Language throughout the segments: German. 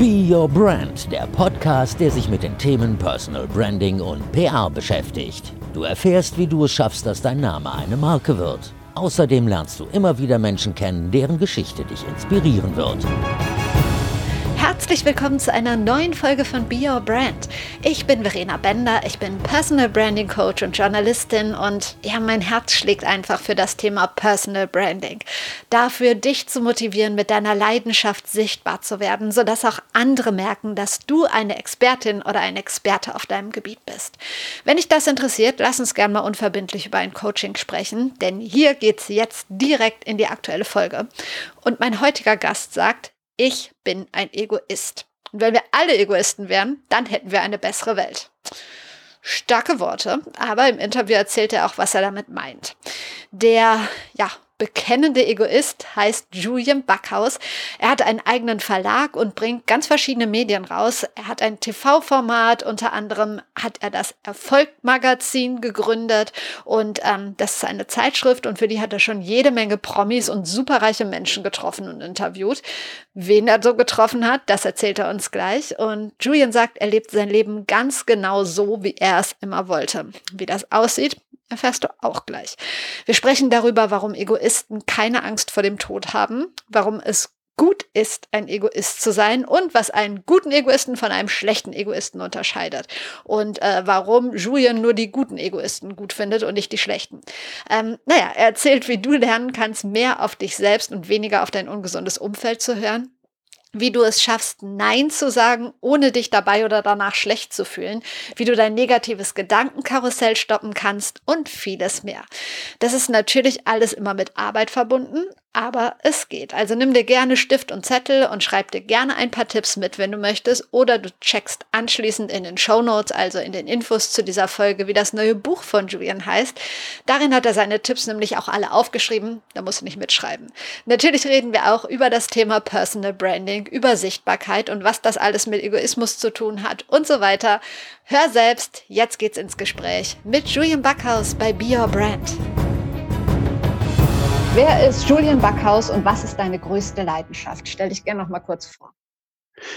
Be Your Brand, der Podcast, der sich mit den Themen Personal Branding und PR beschäftigt. Du erfährst, wie du es schaffst, dass dein Name eine Marke wird. Außerdem lernst du immer wieder Menschen kennen, deren Geschichte dich inspirieren wird. Herzlich willkommen zu einer neuen Folge von Be Your Brand. Ich bin Verena Bender, ich bin Personal Branding Coach und Journalistin und ja, mein Herz schlägt einfach für das Thema Personal Branding. Dafür, dich zu motivieren, mit deiner Leidenschaft sichtbar zu werden, sodass auch andere merken, dass du eine Expertin oder ein Experte auf deinem Gebiet bist. Wenn dich das interessiert, lass uns gerne mal unverbindlich über ein Coaching sprechen, denn hier geht es jetzt direkt in die aktuelle Folge. Und mein heutiger Gast sagt, ich bin ein Egoist. Und wenn wir alle Egoisten wären, dann hätten wir eine bessere Welt. Starke Worte, aber im Interview erzählt er auch, was er damit meint. Der, ja, bekennende Egoist heißt Julian Backhaus. Er hat einen eigenen Verlag und bringt ganz verschiedene Medien raus. Er hat ein TV-Format, unter anderem hat er das Erfolg-Magazin gegründet und ähm, das ist eine Zeitschrift und für die hat er schon jede Menge Promis und superreiche Menschen getroffen und interviewt. Wen er so getroffen hat, das erzählt er uns gleich. Und Julian sagt, er lebt sein Leben ganz genau so, wie er es immer wollte. Wie das aussieht, erfährst du auch gleich. Wir sprechen darüber, warum Egoisten keine Angst vor dem Tod haben, warum es gut ist, ein Egoist zu sein und was einen guten Egoisten von einem schlechten Egoisten unterscheidet und äh, warum Julian nur die guten Egoisten gut findet und nicht die schlechten. Ähm, naja, er erzählt, wie du lernen kannst, mehr auf dich selbst und weniger auf dein ungesundes Umfeld zu hören wie du es schaffst, Nein zu sagen, ohne dich dabei oder danach schlecht zu fühlen, wie du dein negatives Gedankenkarussell stoppen kannst und vieles mehr. Das ist natürlich alles immer mit Arbeit verbunden, aber es geht. Also nimm dir gerne Stift und Zettel und schreib dir gerne ein paar Tipps mit, wenn du möchtest, oder du checkst anschließend in den Show Notes, also in den Infos zu dieser Folge, wie das neue Buch von Julian heißt. Darin hat er seine Tipps nämlich auch alle aufgeschrieben, da musst du nicht mitschreiben. Natürlich reden wir auch über das Thema Personal Branding, über Sichtbarkeit und was das alles mit Egoismus zu tun hat und so weiter. Hör selbst, jetzt geht's ins Gespräch mit Julian Backhaus bei Be Your Brand. Wer ist Julian Backhaus und was ist deine größte Leidenschaft? Stell dich gerne noch mal kurz vor.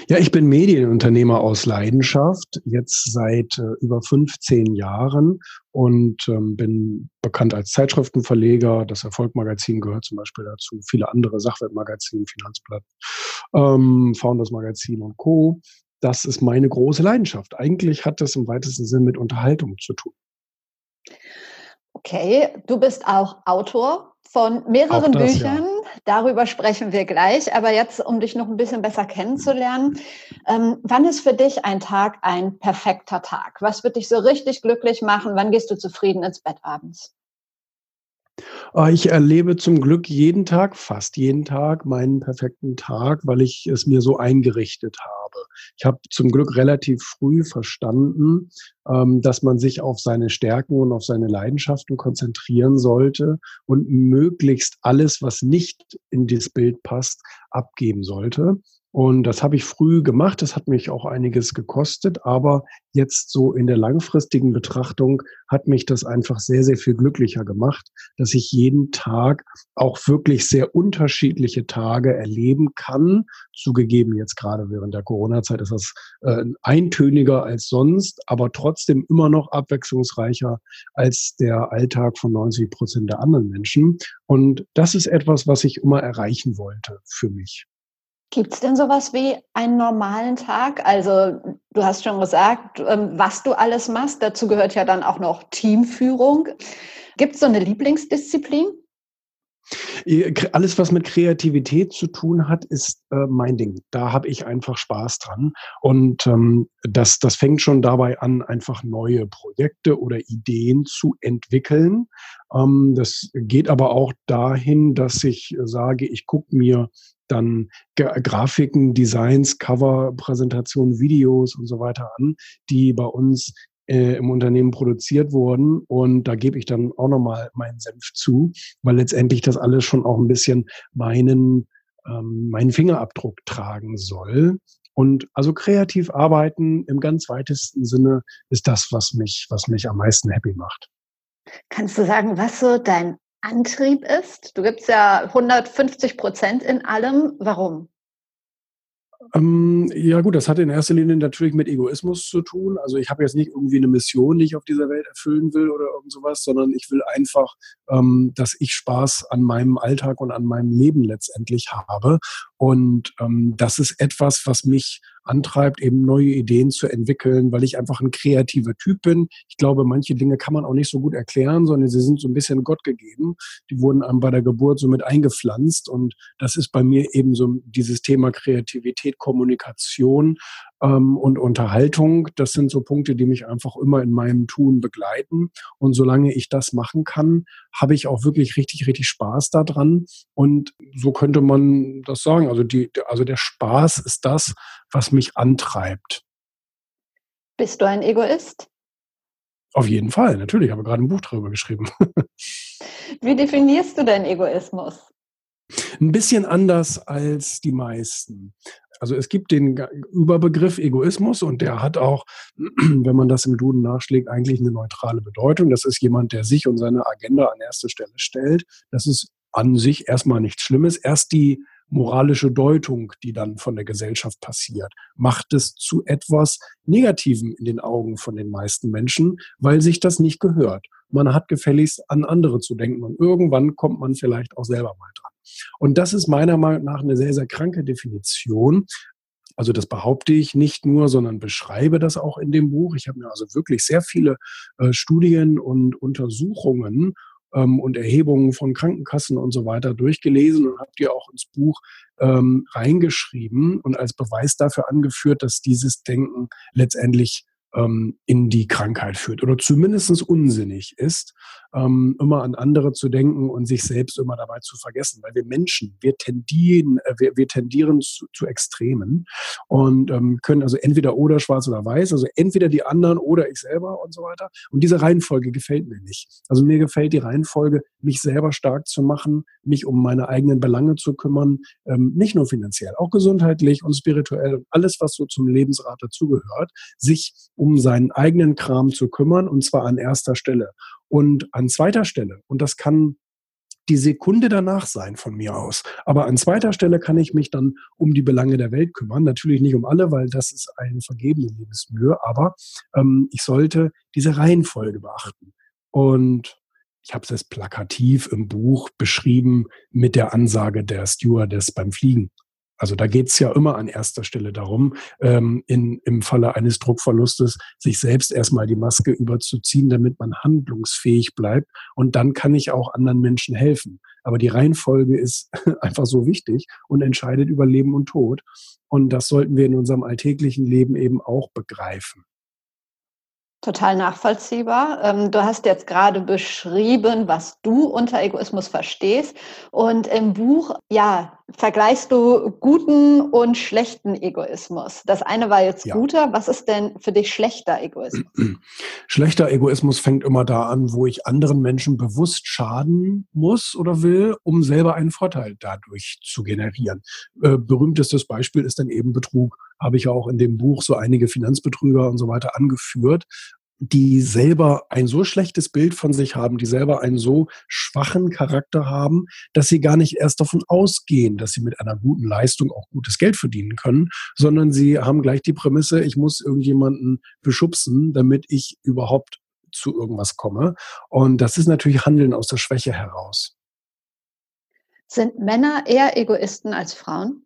Ja, ich bin Medienunternehmer aus Leidenschaft, jetzt seit äh, über 15 Jahren und ähm, bin bekannt als Zeitschriftenverleger. Das Erfolgmagazin gehört zum Beispiel dazu, viele andere Sachwertmagazine, Finanzblatt, ähm, Founders Magazin und Co. Das ist meine große Leidenschaft. Eigentlich hat das im weitesten Sinn mit Unterhaltung zu tun. Okay, du bist auch Autor von mehreren das, Büchern. Ja. Darüber sprechen wir gleich. Aber jetzt, um dich noch ein bisschen besser kennenzulernen, ähm, wann ist für dich ein Tag ein perfekter Tag? Was wird dich so richtig glücklich machen? Wann gehst du zufrieden ins Bett abends? Ah, ich erlebe zum Glück jeden Tag, fast jeden Tag, meinen perfekten Tag, weil ich es mir so eingerichtet habe. Ich habe zum Glück relativ früh verstanden, ähm, dass man sich auf seine Stärken und auf seine Leidenschaften konzentrieren sollte und möglichst alles, was nicht in das Bild passt, abgeben sollte. Und das habe ich früh gemacht. Das hat mich auch einiges gekostet. Aber jetzt so in der langfristigen Betrachtung hat mich das einfach sehr, sehr viel glücklicher gemacht, dass ich jeden Tag auch wirklich sehr unterschiedliche Tage erleben kann. Zugegeben, jetzt gerade während der Corona-Zeit ist das äh, eintöniger als sonst, aber trotzdem immer noch abwechslungsreicher als der Alltag von 90 Prozent der anderen Menschen. Und das ist etwas, was ich immer erreichen wollte für mich. Gibt es denn sowas wie einen normalen Tag? Also du hast schon gesagt, ähm, was du alles machst. Dazu gehört ja dann auch noch Teamführung. Gibt es so eine Lieblingsdisziplin? Alles, was mit Kreativität zu tun hat, ist äh, mein Ding. Da habe ich einfach Spaß dran. Und ähm, das, das fängt schon dabei an, einfach neue Projekte oder Ideen zu entwickeln. Ähm, das geht aber auch dahin, dass ich sage, ich gucke mir dann Grafiken, Designs, Cover, Präsentationen, Videos und so weiter an, die bei uns äh, im Unternehmen produziert wurden. Und da gebe ich dann auch nochmal meinen Senf zu, weil letztendlich das alles schon auch ein bisschen meinen, ähm, meinen Fingerabdruck tragen soll. Und also kreativ arbeiten im ganz weitesten Sinne ist das, was mich, was mich am meisten happy macht. Kannst du sagen, was so dein Antrieb ist? Du gibst ja 150 Prozent in allem. Warum? Ähm, ja gut, das hat in erster Linie natürlich mit Egoismus zu tun. Also ich habe jetzt nicht irgendwie eine Mission, die ich auf dieser Welt erfüllen will oder irgend sowas, sondern ich will einfach, ähm, dass ich Spaß an meinem Alltag und an meinem Leben letztendlich habe. Und ähm, das ist etwas, was mich antreibt, eben neue Ideen zu entwickeln, weil ich einfach ein kreativer Typ bin. Ich glaube, manche Dinge kann man auch nicht so gut erklären, sondern sie sind so ein bisschen Gott gegeben. Die wurden einem bei der Geburt so mit eingepflanzt. Und das ist bei mir eben so dieses Thema Kreativität, Kommunikation ähm, und Unterhaltung. Das sind so Punkte, die mich einfach immer in meinem Tun begleiten. Und solange ich das machen kann, habe ich auch wirklich richtig, richtig Spaß daran. Und so könnte man das sagen. Also, die, also der Spaß ist das, was mich antreibt. Bist du ein Egoist? Auf jeden Fall, natürlich. Ich habe gerade ein Buch darüber geschrieben. Wie definierst du deinen Egoismus? Ein bisschen anders als die meisten. Also es gibt den Überbegriff Egoismus und der hat auch, wenn man das im Duden nachschlägt, eigentlich eine neutrale Bedeutung. Das ist jemand, der sich und seine Agenda an erste Stelle stellt. Das ist an sich erstmal nichts Schlimmes. Erst die moralische Deutung, die dann von der Gesellschaft passiert, macht es zu etwas Negativem in den Augen von den meisten Menschen, weil sich das nicht gehört. Man hat gefälligst an andere zu denken und irgendwann kommt man vielleicht auch selber mal dran. Und das ist meiner Meinung nach eine sehr, sehr kranke Definition. Also das behaupte ich nicht nur, sondern beschreibe das auch in dem Buch. Ich habe mir also wirklich sehr viele äh, Studien und Untersuchungen ähm, und Erhebungen von Krankenkassen und so weiter durchgelesen und habe die auch ins Buch ähm, reingeschrieben und als Beweis dafür angeführt, dass dieses Denken letztendlich ähm, in die Krankheit führt oder zumindest unsinnig ist, ähm, immer an andere zu denken und sich selbst immer dabei zu vergessen. Weil wir Menschen, wir tendieren, äh, wir, wir tendieren zu, zu Extremen und ähm, können also entweder oder schwarz oder weiß, also entweder die anderen oder ich selber und so weiter. Und diese Reihenfolge gefällt mir nicht. Also mir gefällt die Reihenfolge, mich selber stark zu machen, mich um meine eigenen Belange zu kümmern, ähm, nicht nur finanziell, auch gesundheitlich und spirituell und alles, was so zum Lebensrat dazugehört, sich um seinen eigenen Kram zu kümmern und zwar an erster Stelle. Und an zweiter Stelle, und das kann die Sekunde danach sein von mir aus. Aber an zweiter Stelle kann ich mich dann um die Belange der Welt kümmern. Natürlich nicht um alle, weil das ist eine vergebene Liebesmühe, aber ähm, ich sollte diese Reihenfolge beachten. Und ich habe es jetzt plakativ im Buch beschrieben mit der Ansage der Stewardess beim Fliegen. Also da geht es ja immer an erster Stelle darum, ähm, in, im Falle eines Druckverlustes sich selbst erstmal die Maske überzuziehen, damit man handlungsfähig bleibt. Und dann kann ich auch anderen Menschen helfen. Aber die Reihenfolge ist einfach so wichtig und entscheidet über Leben und Tod. Und das sollten wir in unserem alltäglichen Leben eben auch begreifen. Total nachvollziehbar. Ähm, du hast jetzt gerade beschrieben, was du unter Egoismus verstehst. Und im Buch, ja, vergleichst du guten und schlechten Egoismus. Das eine war jetzt ja. guter. Was ist denn für dich schlechter Egoismus? Schlechter Egoismus fängt immer da an, wo ich anderen Menschen bewusst schaden muss oder will, um selber einen Vorteil dadurch zu generieren. Äh, berühmtestes Beispiel ist dann eben Betrug habe ich auch in dem Buch so einige Finanzbetrüger und so weiter angeführt, die selber ein so schlechtes Bild von sich haben, die selber einen so schwachen Charakter haben, dass sie gar nicht erst davon ausgehen, dass sie mit einer guten Leistung auch gutes Geld verdienen können, sondern sie haben gleich die Prämisse, ich muss irgendjemanden beschubsen, damit ich überhaupt zu irgendwas komme. Und das ist natürlich Handeln aus der Schwäche heraus. Sind Männer eher Egoisten als Frauen?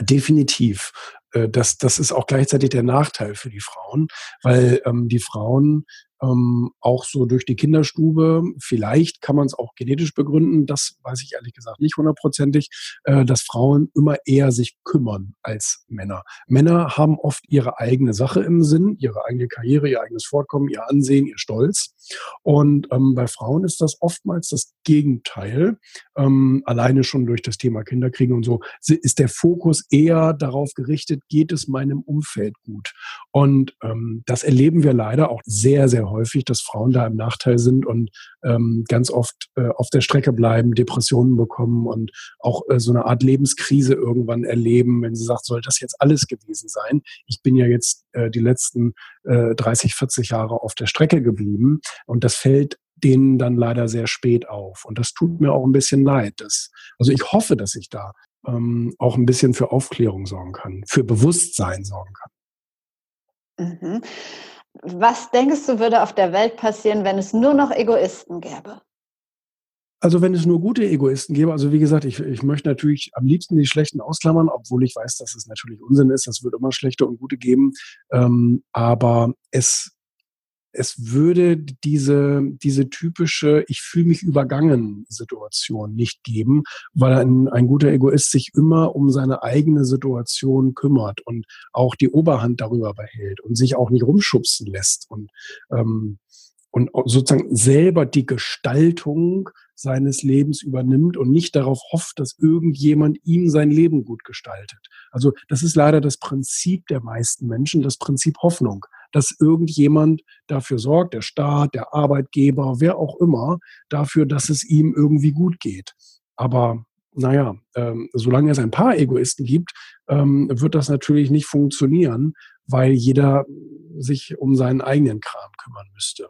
Definitiv. Äh, das, das ist auch gleichzeitig der Nachteil für die Frauen, weil ähm, die Frauen ähm, auch so durch die Kinderstube. Vielleicht kann man es auch genetisch begründen, das weiß ich ehrlich gesagt nicht hundertprozentig, äh, dass Frauen immer eher sich kümmern als Männer. Männer haben oft ihre eigene Sache im Sinn, ihre eigene Karriere, ihr eigenes Fortkommen, ihr Ansehen, ihr Stolz. Und ähm, bei Frauen ist das oftmals das Gegenteil. Ähm, alleine schon durch das Thema Kinderkriegen und so ist der Fokus eher darauf gerichtet, geht es meinem Umfeld gut. Und ähm, das erleben wir leider auch sehr, sehr häufig, dass Frauen da im Nachteil sind und ähm, ganz oft äh, auf der Strecke bleiben, Depressionen bekommen und auch äh, so eine Art Lebenskrise irgendwann erleben, wenn sie sagt, soll das jetzt alles gewesen sein? Ich bin ja jetzt äh, die letzten äh, 30, 40 Jahre auf der Strecke geblieben und das fällt denen dann leider sehr spät auf. Und das tut mir auch ein bisschen leid. Das, also ich hoffe, dass ich da ähm, auch ein bisschen für Aufklärung sorgen kann, für Bewusstsein sorgen kann. Mhm. Was denkst du, würde auf der Welt passieren, wenn es nur noch Egoisten gäbe? Also wenn es nur gute Egoisten gäbe, also wie gesagt, ich, ich möchte natürlich am liebsten die schlechten ausklammern, obwohl ich weiß, dass es natürlich Unsinn ist. Es wird immer schlechte und gute geben. Ähm, aber es es würde diese, diese typische Ich fühle mich übergangen Situation nicht geben, weil ein, ein guter Egoist sich immer um seine eigene Situation kümmert und auch die Oberhand darüber behält und sich auch nicht rumschubsen lässt und, ähm, und sozusagen selber die Gestaltung seines Lebens übernimmt und nicht darauf hofft, dass irgendjemand ihm sein Leben gut gestaltet. Also das ist leider das Prinzip der meisten Menschen, das Prinzip Hoffnung dass irgendjemand dafür sorgt, der Staat, der Arbeitgeber, wer auch immer, dafür, dass es ihm irgendwie gut geht. Aber naja, ähm, solange es ein paar Egoisten gibt, ähm, wird das natürlich nicht funktionieren, weil jeder sich um seinen eigenen Kram kümmern müsste.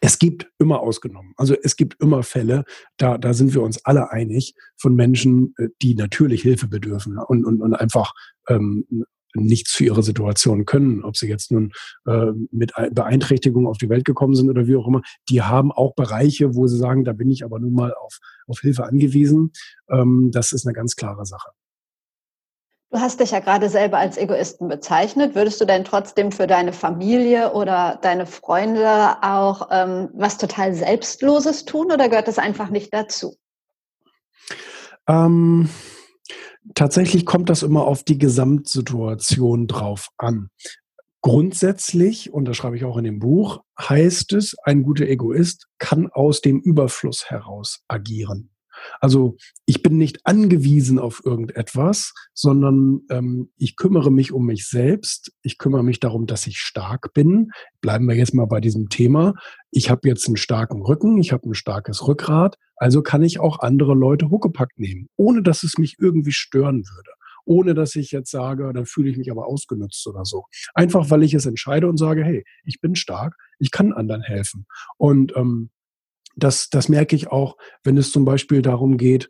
Es gibt immer ausgenommen. Also es gibt immer Fälle, da, da sind wir uns alle einig, von Menschen, äh, die natürlich Hilfe bedürfen und, und, und einfach ähm, nichts für ihre Situation können, ob sie jetzt nun äh, mit Beeinträchtigungen auf die Welt gekommen sind oder wie auch immer, die haben auch Bereiche, wo sie sagen, da bin ich aber nun mal auf, auf Hilfe angewiesen. Ähm, das ist eine ganz klare Sache. Du hast dich ja gerade selber als Egoisten bezeichnet. Würdest du denn trotzdem für deine Familie oder deine Freunde auch ähm, was total Selbstloses tun oder gehört das einfach nicht dazu? Ähm, Tatsächlich kommt das immer auf die Gesamtsituation drauf an. Grundsätzlich, und das schreibe ich auch in dem Buch, heißt es, ein guter Egoist kann aus dem Überfluss heraus agieren. Also ich bin nicht angewiesen auf irgendetwas, sondern ähm, ich kümmere mich um mich selbst. Ich kümmere mich darum, dass ich stark bin. Bleiben wir jetzt mal bei diesem Thema. Ich habe jetzt einen starken Rücken, ich habe ein starkes Rückgrat, also kann ich auch andere Leute Huckepack nehmen, ohne dass es mich irgendwie stören würde ohne dass ich jetzt sage, dann fühle ich mich aber ausgenutzt oder so. Einfach weil ich es entscheide und sage, hey, ich bin stark, ich kann anderen helfen. Und ähm, das, das merke ich auch, wenn es zum Beispiel darum geht,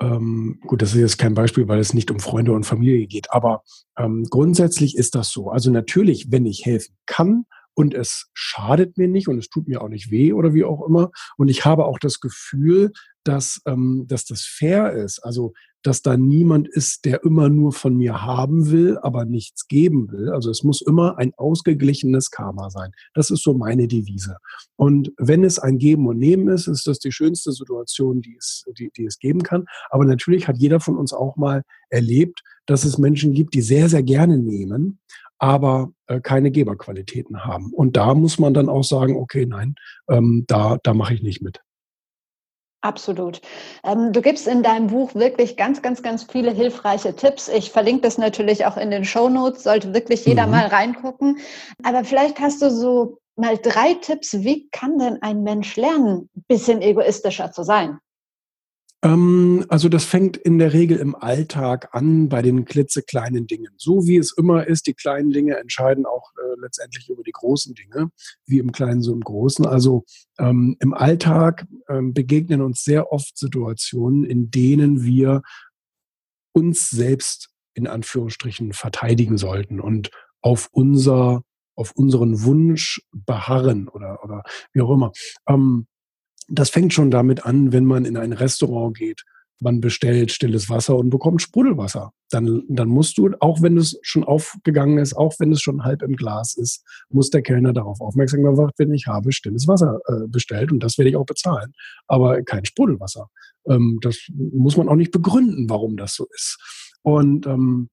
ähm, gut, das ist jetzt kein Beispiel, weil es nicht um Freunde und Familie geht, aber ähm, grundsätzlich ist das so. Also natürlich, wenn ich helfen kann und es schadet mir nicht und es tut mir auch nicht weh oder wie auch immer und ich habe auch das Gefühl, dass, ähm, dass das fair ist. Also dass da niemand ist, der immer nur von mir haben will, aber nichts geben will. Also es muss immer ein ausgeglichenes Karma sein. Das ist so meine Devise. Und wenn es ein Geben und Nehmen ist, ist das die schönste Situation, die es, die, die es geben kann. Aber natürlich hat jeder von uns auch mal erlebt, dass es Menschen gibt, die sehr, sehr gerne nehmen, aber äh, keine Geberqualitäten haben. Und da muss man dann auch sagen, okay, nein, ähm, da, da mache ich nicht mit. Absolut. Ähm, du gibst in deinem Buch wirklich ganz, ganz, ganz viele hilfreiche Tipps. Ich verlinke das natürlich auch in den Show Notes, sollte wirklich jeder mhm. mal reingucken. Aber vielleicht hast du so mal drei Tipps, wie kann denn ein Mensch lernen, ein bisschen egoistischer zu sein? Ähm, also das fängt in der Regel im Alltag an bei den klitzekleinen Dingen. So wie es immer ist, die kleinen Dinge entscheiden auch äh, letztendlich über die großen Dinge, wie im Kleinen so im Großen. Also ähm, im Alltag ähm, begegnen uns sehr oft Situationen, in denen wir uns selbst in Anführungsstrichen verteidigen sollten und auf unser auf unseren Wunsch beharren oder, oder wie auch immer. Ähm, das fängt schon damit an, wenn man in ein Restaurant geht. Man bestellt stilles Wasser und bekommt Sprudelwasser. Dann, dann musst du, auch wenn es schon aufgegangen ist, auch wenn es schon halb im Glas ist, muss der Kellner darauf aufmerksam gemacht werden, ich habe stilles Wasser äh, bestellt und das werde ich auch bezahlen. Aber kein Sprudelwasser. Ähm, das muss man auch nicht begründen, warum das so ist. Und ähm,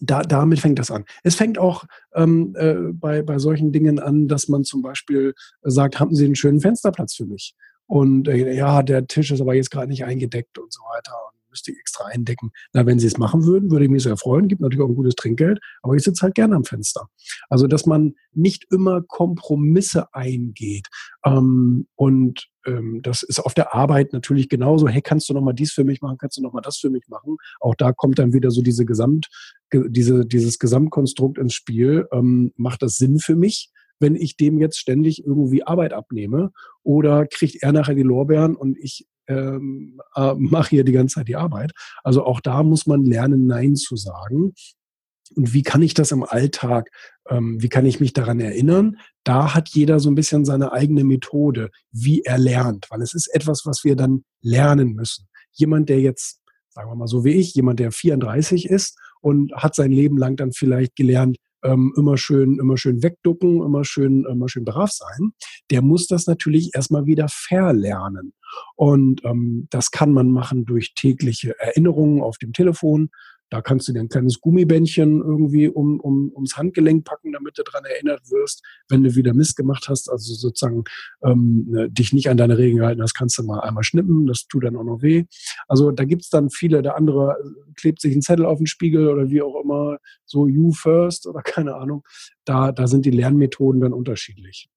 da, damit fängt das an. Es fängt auch ähm, äh, bei, bei solchen Dingen an, dass man zum Beispiel sagt, haben Sie einen schönen Fensterplatz für mich? Und äh, ja, der Tisch ist aber jetzt gerade nicht eingedeckt und so weiter und müsste ich extra eindecken. Na, wenn sie es machen würden, würde ich mich sehr freuen. Gibt natürlich auch ein gutes Trinkgeld, aber ich sitze halt gerne am Fenster. Also, dass man nicht immer Kompromisse eingeht. Ähm, und ähm, das ist auf der Arbeit natürlich genauso. Hey, kannst du noch mal dies für mich machen? Kannst du noch mal das für mich machen? Auch da kommt dann wieder so diese Gesamt, diese, dieses Gesamtkonstrukt ins Spiel. Ähm, macht das Sinn für mich? Wenn ich dem jetzt ständig irgendwie Arbeit abnehme? Oder kriegt er nachher die Lorbeeren und ich ähm, äh, mache hier die ganze Zeit die Arbeit. Also auch da muss man lernen, Nein zu sagen. Und wie kann ich das im Alltag, ähm, wie kann ich mich daran erinnern? Da hat jeder so ein bisschen seine eigene Methode, wie er lernt, weil es ist etwas, was wir dann lernen müssen. Jemand, der jetzt, sagen wir mal so wie ich, jemand, der 34 ist und hat sein Leben lang dann vielleicht gelernt, ähm, immer schön, immer schön wegducken, immer schön, immer schön brav sein, der muss das natürlich erstmal wieder verlernen. Und ähm, das kann man machen durch tägliche Erinnerungen auf dem Telefon. Da kannst du dir ein kleines Gummibändchen irgendwie um, um, ums Handgelenk packen, damit du daran erinnert wirst, wenn du wieder Mist gemacht hast, also sozusagen ähm, ne, dich nicht an deine Regeln gehalten hast, kannst du mal einmal schnippen, das tut dann auch noch weh. Also da gibt's dann viele, der andere klebt sich einen Zettel auf den Spiegel oder wie auch immer, so you first oder keine Ahnung. Da, da sind die Lernmethoden dann unterschiedlich.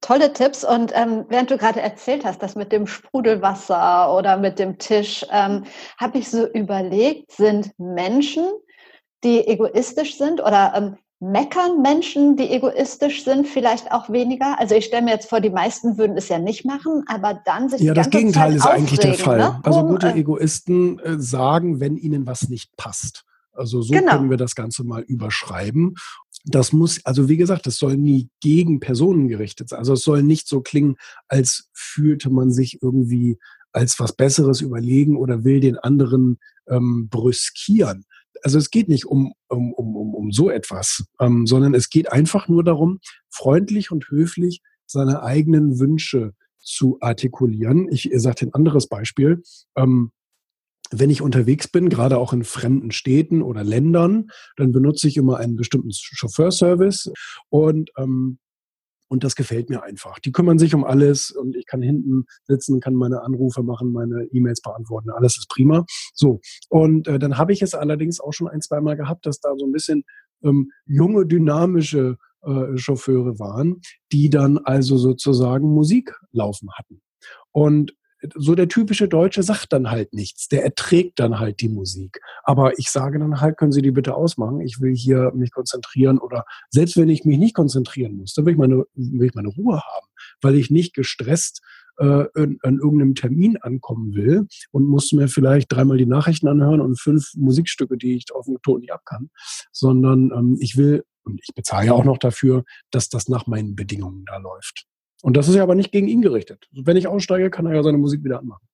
Tolle Tipps. Und ähm, während du gerade erzählt hast, das mit dem Sprudelwasser oder mit dem Tisch, ähm, habe ich so überlegt, sind Menschen, die egoistisch sind oder ähm, meckern Menschen, die egoistisch sind, vielleicht auch weniger? Also ich stelle mir jetzt vor, die meisten würden es ja nicht machen, aber dann sich Ja, das Gegenteil Zeit ist eigentlich der Fall. Ne? Also gute äh, Egoisten äh, sagen, wenn ihnen was nicht passt. Also so genau. können wir das Ganze mal überschreiben. Das muss, also wie gesagt, das soll nie gegen Personen gerichtet sein. Also es soll nicht so klingen, als fühlte man sich irgendwie als was Besseres überlegen oder will den anderen ähm, brüskieren. Also es geht nicht um, um, um, um, um so etwas, ähm, sondern es geht einfach nur darum, freundlich und höflich seine eigenen Wünsche zu artikulieren. Ich sage ein anderes Beispiel. Ähm, wenn ich unterwegs bin, gerade auch in fremden Städten oder Ländern, dann benutze ich immer einen bestimmten Chauffeurservice und ähm, und das gefällt mir einfach. Die kümmern sich um alles und ich kann hinten sitzen, kann meine Anrufe machen, meine E-Mails beantworten. Alles ist prima. So. Und äh, dann habe ich es allerdings auch schon ein, zwei Mal gehabt, dass da so ein bisschen ähm, junge, dynamische äh, Chauffeure waren, die dann also sozusagen Musik laufen hatten. Und so der typische Deutsche sagt dann halt nichts. Der erträgt dann halt die Musik. Aber ich sage dann halt, können Sie die bitte ausmachen? Ich will hier mich konzentrieren oder selbst wenn ich mich nicht konzentrieren muss, dann will ich meine, will ich meine Ruhe haben, weil ich nicht gestresst äh, an, an irgendeinem Termin ankommen will und muss mir vielleicht dreimal die Nachrichten anhören und fünf Musikstücke, die ich auf dem Ton nicht ab kann, sondern ähm, ich will und ich bezahle ja auch noch dafür, dass das nach meinen Bedingungen da läuft. Und das ist ja aber nicht gegen ihn gerichtet. Wenn ich aussteige, kann er ja seine Musik wieder anmachen.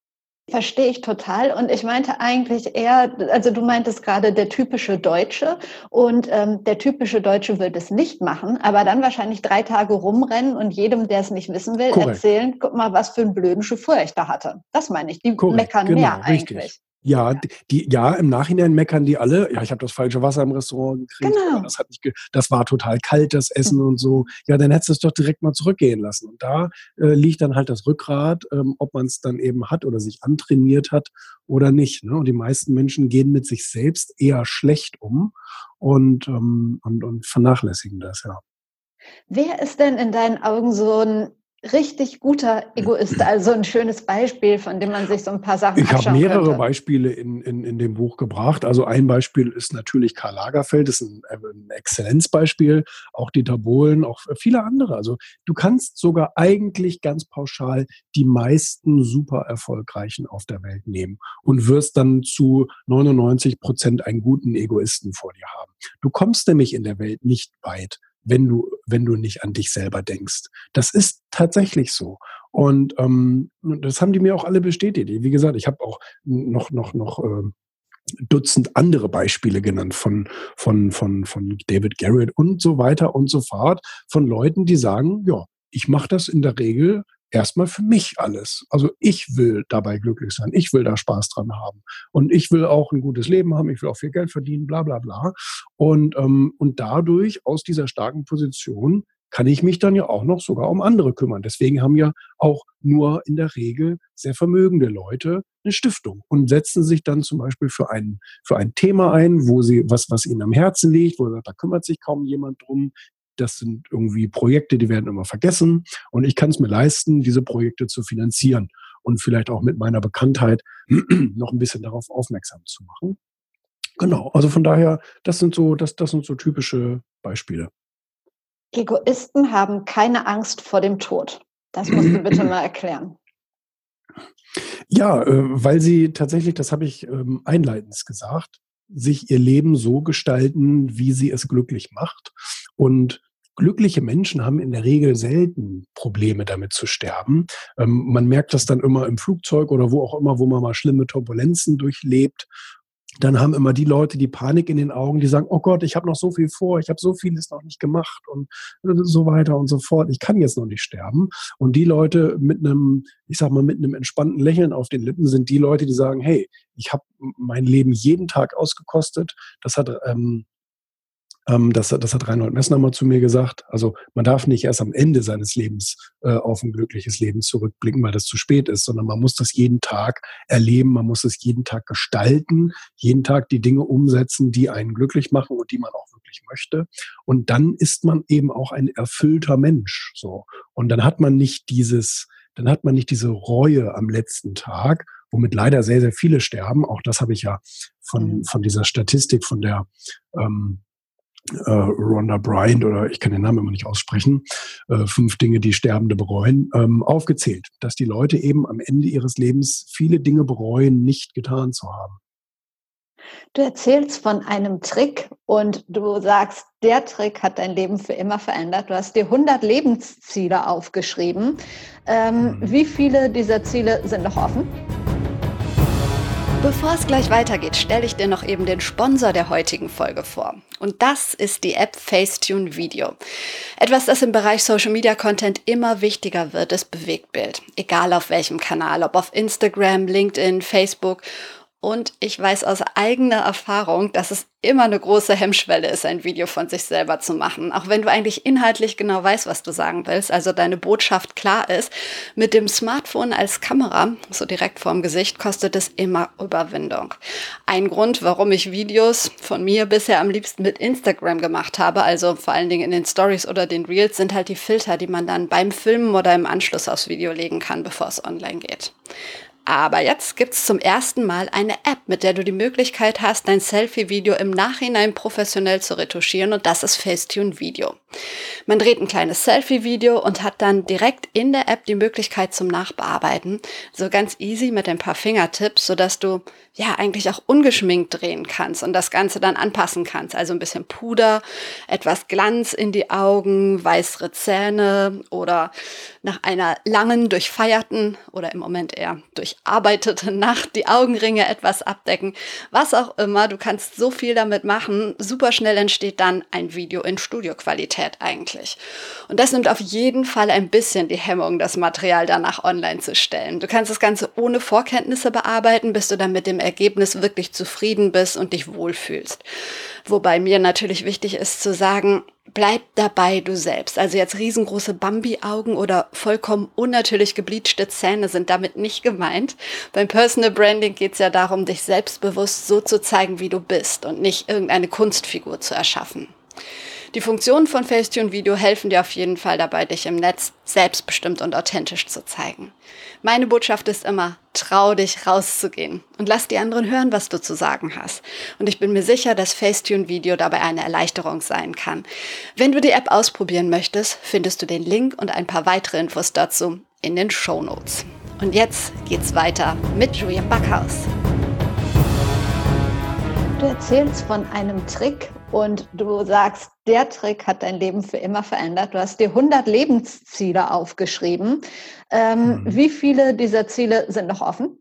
Verstehe ich total. Und ich meinte eigentlich eher, also du meintest gerade der typische Deutsche und ähm, der typische Deutsche wird es nicht machen, aber dann wahrscheinlich drei Tage rumrennen und jedem, der es nicht wissen will, Korrekt. erzählen, guck mal, was für einen blöden Chauffeur ich da hatte. Das meine ich. Die Korrekt, meckern genau, mehr eigentlich. Richtig. Ja, die, ja, im Nachhinein meckern die alle. Ja, ich habe das falsche Wasser im Restaurant gekriegt. Genau. Das, hat nicht das war total kalt, das Essen mhm. und so. Ja, dann hättest du es doch direkt mal zurückgehen lassen. Und da äh, liegt dann halt das Rückgrat, ähm, ob man es dann eben hat oder sich antrainiert hat oder nicht. Ne? Und die meisten Menschen gehen mit sich selbst eher schlecht um und, ähm, und, und vernachlässigen das, ja. Wer ist denn in deinen Augen so ein richtig guter Egoist, also ein schönes Beispiel, von dem man sich so ein paar Sachen Ich habe mehrere könnte. Beispiele in, in, in dem Buch gebracht. Also ein Beispiel ist natürlich Karl Lagerfeld, das ist ein, ein Exzellenzbeispiel, auch Dieter Bohlen, auch viele andere. Also du kannst sogar eigentlich ganz pauschal die meisten super erfolgreichen auf der Welt nehmen und wirst dann zu 99 Prozent einen guten Egoisten vor dir haben. Du kommst nämlich in der Welt nicht weit, wenn du, wenn du nicht an dich selber denkst. Das ist tatsächlich so. Und ähm, das haben die mir auch alle bestätigt. Wie gesagt, ich habe auch noch, noch, noch äh, Dutzend andere Beispiele genannt von, von, von, von David Garrett und so weiter und so fort, von Leuten, die sagen, ja, ich mache das in der Regel erstmal für mich alles. Also ich will dabei glücklich sein, ich will da Spaß dran haben und ich will auch ein gutes Leben haben, ich will auch viel Geld verdienen, bla bla bla. Und, ähm, und dadurch aus dieser starken Position kann ich mich dann ja auch noch sogar um andere kümmern. Deswegen haben ja auch nur in der Regel sehr vermögende Leute eine Stiftung und setzen sich dann zum Beispiel für ein, für ein Thema ein, wo sie, was, was ihnen am Herzen liegt, wo da kümmert sich kaum jemand drum das sind irgendwie Projekte, die werden immer vergessen und ich kann es mir leisten, diese Projekte zu finanzieren und vielleicht auch mit meiner Bekanntheit noch ein bisschen darauf aufmerksam zu machen. Genau, also von daher, das sind so, das, das sind so typische Beispiele. Egoisten haben keine Angst vor dem Tod. Das musst du bitte mal erklären. Ja, äh, weil sie tatsächlich, das habe ich ähm, einleitend gesagt, sich ihr Leben so gestalten, wie sie es glücklich macht. Und glückliche Menschen haben in der Regel selten Probleme damit zu sterben. Ähm, man merkt das dann immer im Flugzeug oder wo auch immer, wo man mal schlimme Turbulenzen durchlebt dann haben immer die Leute die Panik in den Augen, die sagen, oh Gott, ich habe noch so viel vor, ich habe so vieles noch nicht gemacht und so weiter und so fort. Ich kann jetzt noch nicht sterben. Und die Leute mit einem, ich sag mal, mit einem entspannten Lächeln auf den Lippen sind die Leute, die sagen, hey, ich habe mein Leben jeden Tag ausgekostet. Das hat ähm, ähm, das, das hat Reinhold Messner mal zu mir gesagt. Also man darf nicht erst am Ende seines Lebens äh, auf ein glückliches Leben zurückblicken, weil das zu spät ist, sondern man muss das jeden Tag erleben, man muss es jeden Tag gestalten, jeden Tag die Dinge umsetzen, die einen glücklich machen und die man auch wirklich möchte. Und dann ist man eben auch ein erfüllter Mensch. So. Und dann hat man nicht dieses, dann hat man nicht diese Reue am letzten Tag, womit leider sehr, sehr viele sterben. Auch das habe ich ja von, mhm. von dieser Statistik, von der ähm, äh, Rhonda Bryant oder ich kann den Namen immer nicht aussprechen, äh, fünf Dinge, die Sterbende bereuen, ähm, aufgezählt, dass die Leute eben am Ende ihres Lebens viele Dinge bereuen, nicht getan zu haben. Du erzählst von einem Trick und du sagst, der Trick hat dein Leben für immer verändert. Du hast dir 100 Lebensziele aufgeschrieben. Ähm, mhm. Wie viele dieser Ziele sind noch offen? Bevor es gleich weitergeht, stelle ich dir noch eben den Sponsor der heutigen Folge vor. Und das ist die App Facetune Video. Etwas, das im Bereich Social Media Content immer wichtiger wird, ist Bewegtbild. Egal auf welchem Kanal, ob auf Instagram, LinkedIn, Facebook und ich weiß aus eigener Erfahrung, dass es immer eine große Hemmschwelle ist, ein Video von sich selber zu machen. Auch wenn du eigentlich inhaltlich genau weißt, was du sagen willst, also deine Botschaft klar ist. Mit dem Smartphone als Kamera, so direkt vorm Gesicht, kostet es immer Überwindung. Ein Grund, warum ich Videos von mir bisher am liebsten mit Instagram gemacht habe, also vor allen Dingen in den Stories oder den Reels, sind halt die Filter, die man dann beim Filmen oder im Anschluss aufs Video legen kann, bevor es online geht. Aber jetzt gibt's zum ersten Mal eine App, mit der du die Möglichkeit hast, dein Selfie-Video im Nachhinein professionell zu retuschieren und das ist Facetune Video. Man dreht ein kleines Selfie-Video und hat dann direkt in der App die Möglichkeit zum Nachbearbeiten. So ganz easy mit ein paar Fingertipps, sodass du ja eigentlich auch ungeschminkt drehen kannst und das Ganze dann anpassen kannst. Also ein bisschen Puder, etwas Glanz in die Augen, weißere Zähne oder nach einer langen, durchfeierten oder im Moment eher durcharbeitete Nacht die Augenringe etwas abdecken. Was auch immer, du kannst so viel damit machen. Super schnell entsteht dann ein Video in Studioqualität eigentlich. Und das nimmt auf jeden Fall ein bisschen die Hemmung, das Material danach online zu stellen. Du kannst das Ganze ohne Vorkenntnisse bearbeiten, bis du dann mit dem Ergebnis wirklich zufrieden bist und dich wohlfühlst. Wobei mir natürlich wichtig ist zu sagen, bleib dabei du selbst. Also jetzt riesengroße Bambi-Augen oder vollkommen unnatürlich gebleachte Zähne sind damit nicht gemeint. Beim Personal Branding geht es ja darum, dich selbstbewusst so zu zeigen, wie du bist und nicht irgendeine Kunstfigur zu erschaffen. Die Funktionen von Facetune Video helfen dir auf jeden Fall dabei, dich im Netz selbstbestimmt und authentisch zu zeigen. Meine Botschaft ist immer, trau dich rauszugehen und lass die anderen hören, was du zu sagen hast. Und ich bin mir sicher, dass Facetune Video dabei eine Erleichterung sein kann. Wenn du die App ausprobieren möchtest, findest du den Link und ein paar weitere Infos dazu in den Show Notes. Und jetzt geht's weiter mit Julian Backhaus. Du erzählst von einem Trick und du sagst, der Trick hat dein Leben für immer verändert. Du hast dir 100 Lebensziele aufgeschrieben. Ähm, mhm. Wie viele dieser Ziele sind noch offen?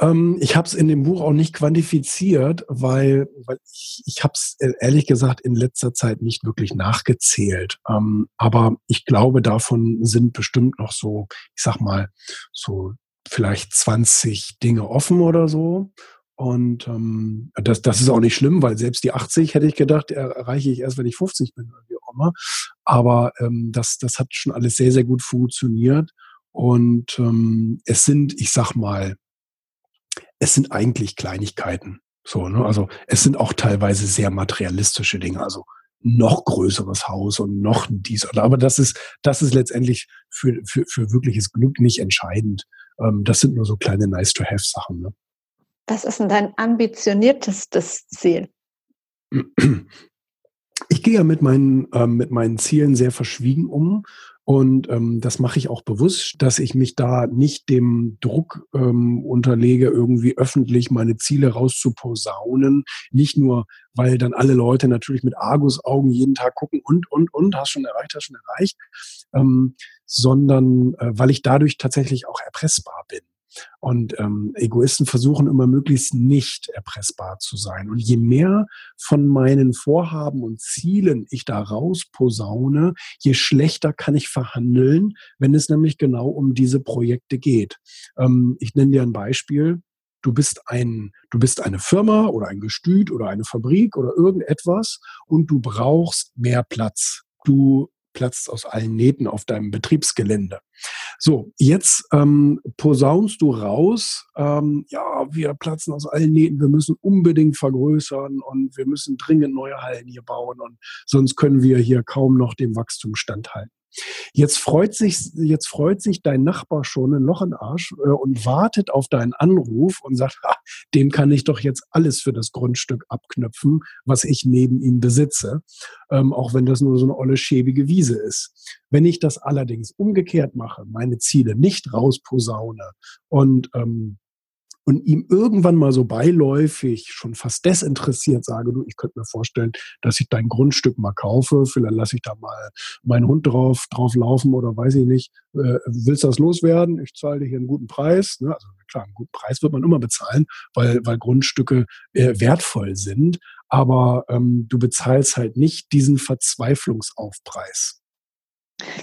Ähm, ich habe es in dem Buch auch nicht quantifiziert, weil, weil ich, ich habe es äh, ehrlich gesagt in letzter Zeit nicht wirklich nachgezählt. Ähm, aber ich glaube, davon sind bestimmt noch so, ich sag mal, so vielleicht 20 Dinge offen oder so. Und ähm, das, das ist auch nicht schlimm, weil selbst die 80 hätte ich gedacht, erreiche ich erst, wenn ich 50 bin oder wie auch immer. Aber ähm, das, das hat schon alles sehr, sehr gut funktioniert. Und ähm, es sind, ich sag mal, es sind eigentlich Kleinigkeiten. So, ne? Also es sind auch teilweise sehr materialistische Dinge. Also noch größeres Haus und noch dies aber das ist das ist letztendlich für für, für wirkliches Glück nicht entscheidend. Ähm, das sind nur so kleine nice to have Sachen. Ne? Was ist denn dein ambitioniertestes Ziel? Ich gehe ja mit meinen, äh, mit meinen Zielen sehr verschwiegen um. Und ähm, das mache ich auch bewusst, dass ich mich da nicht dem Druck ähm, unterlege, irgendwie öffentlich meine Ziele rauszuposaunen. Nicht nur, weil dann alle Leute natürlich mit Argusaugen jeden Tag gucken und, und, und, hast schon erreicht, hast schon erreicht, ähm, sondern äh, weil ich dadurch tatsächlich auch erpressbar bin. Und ähm, Egoisten versuchen immer möglichst nicht erpressbar zu sein. Und je mehr von meinen Vorhaben und Zielen ich da rausposaune, je schlechter kann ich verhandeln, wenn es nämlich genau um diese Projekte geht. Ähm, ich nenne dir ein Beispiel. Du bist ein, du bist eine Firma oder ein Gestüt oder eine Fabrik oder irgendetwas und du brauchst mehr Platz. Du platzt aus allen Nähten auf deinem Betriebsgelände. So, jetzt ähm, posaunst du raus, ähm, ja, wir platzen aus allen Nähten, wir müssen unbedingt vergrößern und wir müssen dringend neue Hallen hier bauen und sonst können wir hier kaum noch dem Wachstum standhalten. Jetzt freut sich, jetzt freut sich dein Nachbar schon ein Loch in den Arsch äh, und wartet auf deinen Anruf und sagt, ah, dem kann ich doch jetzt alles für das Grundstück abknüpfen, was ich neben ihm besitze, ähm, auch wenn das nur so eine olle schäbige Wiese ist. Wenn ich das allerdings umgekehrt mache, meine Ziele nicht rausposaune und ähm, und ihm irgendwann mal so beiläufig, schon fast desinteressiert sage, du, ich könnte mir vorstellen, dass ich dein Grundstück mal kaufe, vielleicht lasse ich da mal meinen Hund drauf, drauf laufen oder weiß ich nicht, äh, willst das loswerden? Ich zahle dir hier einen guten Preis. Ne? Also klar, einen guten Preis wird man immer bezahlen, weil, weil Grundstücke äh, wertvoll sind, aber ähm, du bezahlst halt nicht diesen Verzweiflungsaufpreis.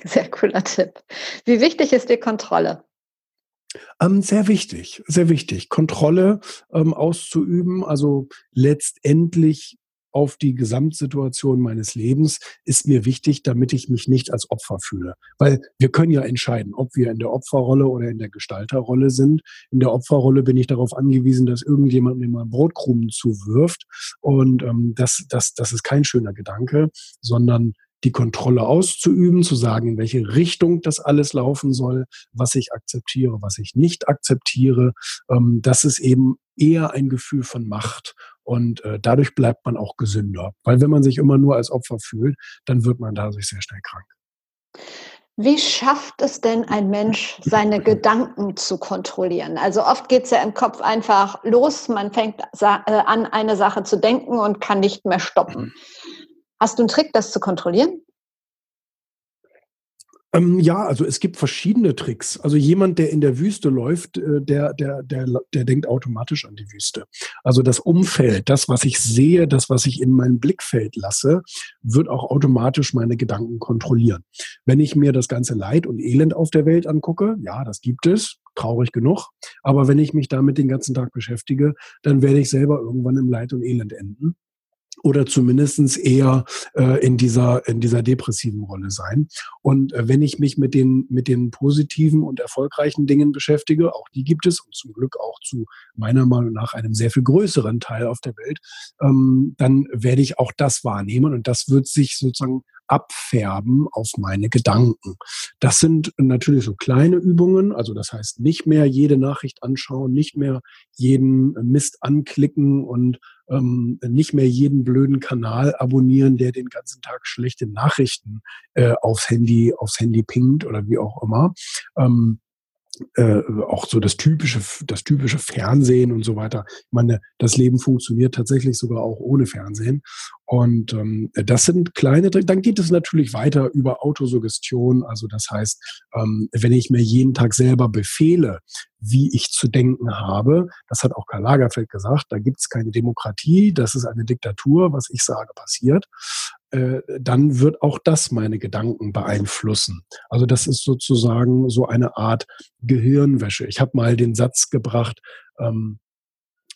Sehr cooler Tipp. Wie wichtig ist die Kontrolle? Ähm, sehr wichtig, sehr wichtig. Kontrolle ähm, auszuüben, also letztendlich auf die Gesamtsituation meines Lebens ist mir wichtig, damit ich mich nicht als Opfer fühle. Weil wir können ja entscheiden, ob wir in der Opferrolle oder in der Gestalterrolle sind. In der Opferrolle bin ich darauf angewiesen, dass irgendjemand mir mal Brotkrumen zuwirft. Und ähm, das, das, das ist kein schöner Gedanke, sondern die Kontrolle auszuüben, zu sagen, in welche Richtung das alles laufen soll, was ich akzeptiere, was ich nicht akzeptiere. Ähm, das ist eben eher ein Gefühl von Macht. Und äh, dadurch bleibt man auch gesünder. Weil wenn man sich immer nur als Opfer fühlt, dann wird man dadurch sehr schnell krank. Wie schafft es denn ein Mensch, seine Gedanken zu kontrollieren? Also oft geht es ja im Kopf einfach los, man fängt äh, an, eine Sache zu denken und kann nicht mehr stoppen. Hast du einen Trick, das zu kontrollieren? Ähm, ja, also es gibt verschiedene Tricks. Also jemand, der in der Wüste läuft, äh, der, der, der, der denkt automatisch an die Wüste. Also das Umfeld, das, was ich sehe, das, was ich in mein Blickfeld lasse, wird auch automatisch meine Gedanken kontrollieren. Wenn ich mir das ganze Leid und Elend auf der Welt angucke, ja, das gibt es, traurig genug. Aber wenn ich mich damit den ganzen Tag beschäftige, dann werde ich selber irgendwann im Leid und Elend enden oder zumindestens eher äh, in dieser in dieser depressiven Rolle sein. Und äh, wenn ich mich mit den mit den positiven und erfolgreichen Dingen beschäftige, auch die gibt es und zum Glück auch zu meiner Meinung nach einem sehr viel größeren Teil auf der Welt, ähm, dann werde ich auch das wahrnehmen und das wird sich sozusagen abfärben auf meine Gedanken. Das sind natürlich so kleine Übungen, also das heißt nicht mehr jede Nachricht anschauen, nicht mehr jeden Mist anklicken und ähm, nicht mehr jeden blöden Kanal abonnieren, der den ganzen Tag schlechte Nachrichten äh, aufs Handy, aufs Handy pingt oder wie auch immer. Ähm, äh, auch so das typische, das typische Fernsehen und so weiter. Ich meine, das Leben funktioniert tatsächlich sogar auch ohne Fernsehen. Und ähm, das sind kleine, dann geht es natürlich weiter über Autosuggestion. Also das heißt, ähm, wenn ich mir jeden Tag selber befehle, wie ich zu denken habe, das hat auch Karl Lagerfeld gesagt, da gibt es keine Demokratie, das ist eine Diktatur, was ich sage passiert. Äh, dann wird auch das meine Gedanken beeinflussen. Also das ist sozusagen so eine Art Gehirnwäsche. Ich habe mal den Satz gebracht, ähm,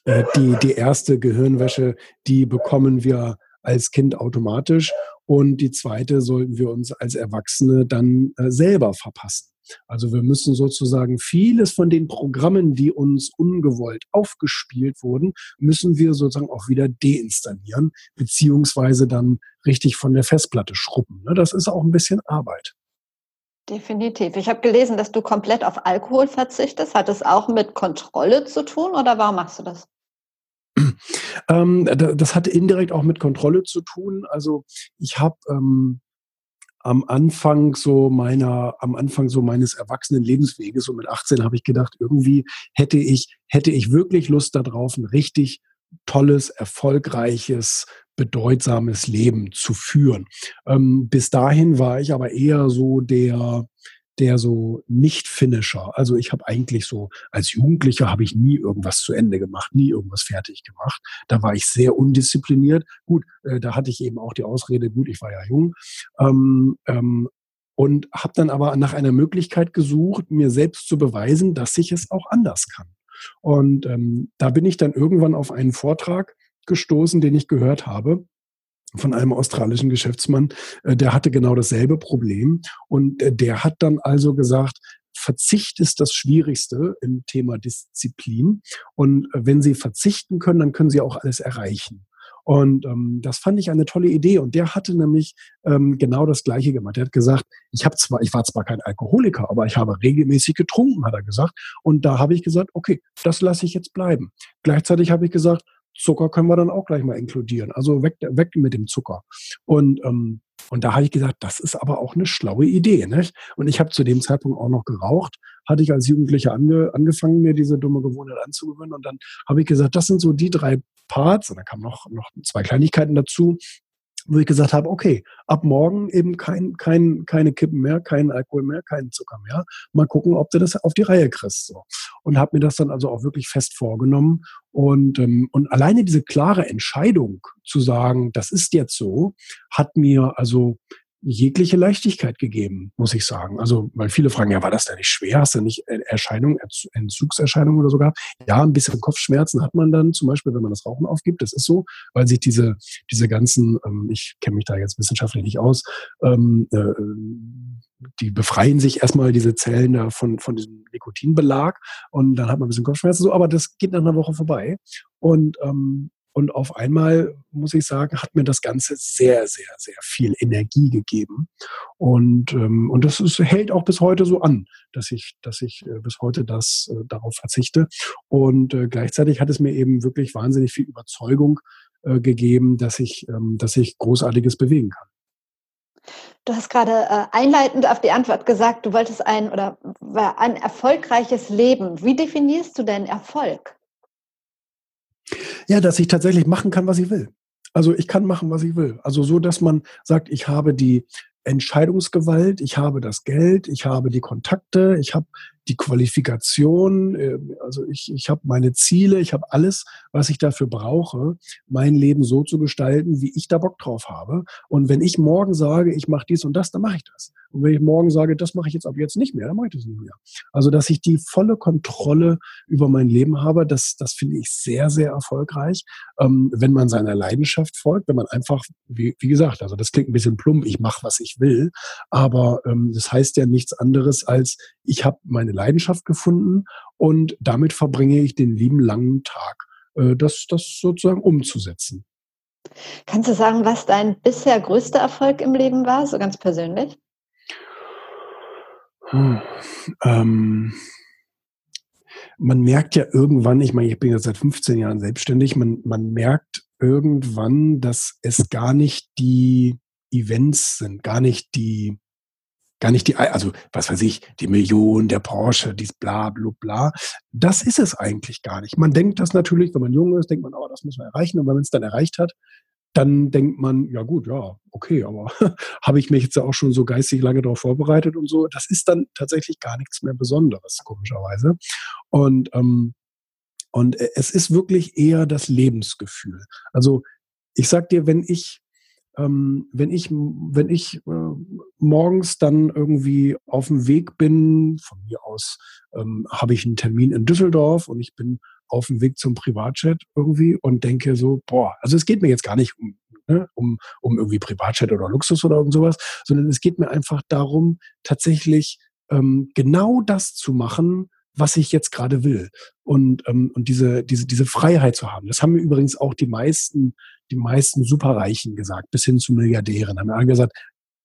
äh, die, die erste Gehirnwäsche, die bekommen wir als Kind automatisch und die zweite sollten wir uns als Erwachsene dann äh, selber verpassen. Also wir müssen sozusagen vieles von den Programmen, die uns ungewollt aufgespielt wurden, müssen wir sozusagen auch wieder deinstallieren, beziehungsweise dann richtig von der Festplatte schruppen. Ne, das ist auch ein bisschen Arbeit. Definitiv. Ich habe gelesen, dass du komplett auf Alkohol verzichtest. Hat es auch mit Kontrolle zu tun oder warum machst du das? Ähm, das hat indirekt auch mit Kontrolle zu tun. Also ich habe ähm, am Anfang so meiner, am Anfang so meines erwachsenen Lebensweges und mit 18 habe ich gedacht, irgendwie hätte ich, hätte ich wirklich Lust darauf, ein richtig tolles, erfolgreiches, bedeutsames Leben zu führen. Ähm, bis dahin war ich aber eher so der, der so Nicht-Finisher. Also ich habe eigentlich so, als Jugendlicher habe ich nie irgendwas zu Ende gemacht, nie irgendwas fertig gemacht. Da war ich sehr undiszipliniert. Gut, äh, da hatte ich eben auch die Ausrede, gut, ich war ja jung. Ähm, ähm, und habe dann aber nach einer Möglichkeit gesucht, mir selbst zu beweisen, dass ich es auch anders kann. Und ähm, da bin ich dann irgendwann auf einen Vortrag gestoßen, den ich gehört habe von einem australischen Geschäftsmann, äh, der hatte genau dasselbe Problem. Und äh, der hat dann also gesagt, Verzicht ist das Schwierigste im Thema Disziplin. Und äh, wenn Sie verzichten können, dann können Sie auch alles erreichen. Und ähm, das fand ich eine tolle Idee. Und der hatte nämlich ähm, genau das Gleiche gemacht. Er hat gesagt, ich habe zwar, ich war zwar kein Alkoholiker, aber ich habe regelmäßig getrunken, hat er gesagt. Und da habe ich gesagt, okay, das lasse ich jetzt bleiben. Gleichzeitig habe ich gesagt, Zucker können wir dann auch gleich mal inkludieren. Also weg, weg mit dem Zucker. Und, ähm, und da habe ich gesagt, das ist aber auch eine schlaue Idee. Nicht? Und ich habe zu dem Zeitpunkt auch noch geraucht, hatte ich als Jugendlicher ange, angefangen, mir diese dumme Gewohnheit anzugewöhnen. Und dann habe ich gesagt, das sind so die drei Parts. Und dann kamen noch, noch zwei Kleinigkeiten dazu wo ich gesagt habe, okay, ab morgen eben kein, kein, keine Kippen mehr, kein Alkohol mehr, keinen Zucker mehr. Mal gucken, ob du das auf die Reihe kriegst. So. Und habe mir das dann also auch wirklich fest vorgenommen. Und, ähm, und alleine diese klare Entscheidung zu sagen, das ist jetzt so, hat mir also jegliche Leichtigkeit gegeben, muss ich sagen. Also, weil viele fragen, ja, war das denn nicht schwer? Hast du nicht Erscheinungen, Entzugserscheinungen oder sogar? Ja, ein bisschen Kopfschmerzen hat man dann, zum Beispiel, wenn man das Rauchen aufgibt. Das ist so, weil sich diese, diese ganzen, ähm, ich kenne mich da jetzt wissenschaftlich nicht aus, ähm, äh, die befreien sich erstmal diese Zellen da von, von diesem Nikotinbelag und dann hat man ein bisschen Kopfschmerzen so, aber das geht nach einer Woche vorbei. Und ähm, und auf einmal, muss ich sagen, hat mir das Ganze sehr, sehr, sehr viel Energie gegeben. Und, ähm, und das ist, hält auch bis heute so an, dass ich, dass ich äh, bis heute das äh, darauf verzichte. Und äh, gleichzeitig hat es mir eben wirklich wahnsinnig viel Überzeugung äh, gegeben, dass ich, ähm, dass ich Großartiges bewegen kann. Du hast gerade äh, einleitend auf die Antwort gesagt, du wolltest ein oder ein erfolgreiches Leben. Wie definierst du denn Erfolg? Ja, dass ich tatsächlich machen kann, was ich will. Also ich kann machen, was ich will. Also so, dass man sagt, ich habe die Entscheidungsgewalt, ich habe das Geld, ich habe die Kontakte, ich habe die Qualifikation, ähm, also ich, ich habe meine Ziele, ich habe alles, was ich dafür brauche, mein Leben so zu gestalten, wie ich da Bock drauf habe. Und wenn ich morgen sage, ich mache dies und das, dann mache ich das. Und wenn ich morgen sage, das mache ich jetzt ab jetzt nicht mehr, dann mache ich das nicht mehr. Also dass ich die volle Kontrolle über mein Leben habe, das, das finde ich sehr, sehr erfolgreich, ähm, wenn man seiner Leidenschaft folgt, wenn man einfach, wie, wie gesagt, also das klingt ein bisschen plump, ich mache, was ich will, aber ähm, das heißt ja nichts anderes als, ich habe meine Leidenschaft gefunden und damit verbringe ich den lieben langen Tag, äh, das, das sozusagen umzusetzen. Kannst du sagen, was dein bisher größter Erfolg im Leben war, so ganz persönlich? Hm, ähm, man merkt ja irgendwann, ich meine, ich bin jetzt seit 15 Jahren selbstständig, man, man merkt irgendwann, dass es gar nicht die Events sind, gar nicht die gar nicht die, also was weiß ich, die Million, der Porsche, dies bla bla bla. Das ist es eigentlich gar nicht. Man denkt das natürlich, wenn man jung ist, denkt man, oh, das muss man erreichen. Und wenn man es dann erreicht hat, dann denkt man, ja gut, ja, okay, aber habe ich mich jetzt auch schon so geistig lange darauf vorbereitet und so. Das ist dann tatsächlich gar nichts mehr Besonderes, komischerweise. Und, ähm, und äh, es ist wirklich eher das Lebensgefühl. Also ich sag dir, wenn ich wenn ich, wenn ich äh, morgens dann irgendwie auf dem Weg bin, von mir aus ähm, habe ich einen Termin in Düsseldorf und ich bin auf dem Weg zum Privatchat irgendwie und denke so, boah, also es geht mir jetzt gar nicht um, ne, um, um irgendwie Privatchat oder Luxus oder irgend sowas, sondern es geht mir einfach darum, tatsächlich ähm, genau das zu machen, was ich jetzt gerade will und, ähm, und diese, diese, diese Freiheit zu haben. Das haben mir übrigens auch die meisten, die meisten Superreichen gesagt, bis hin zu Milliardären. Haben alle gesagt,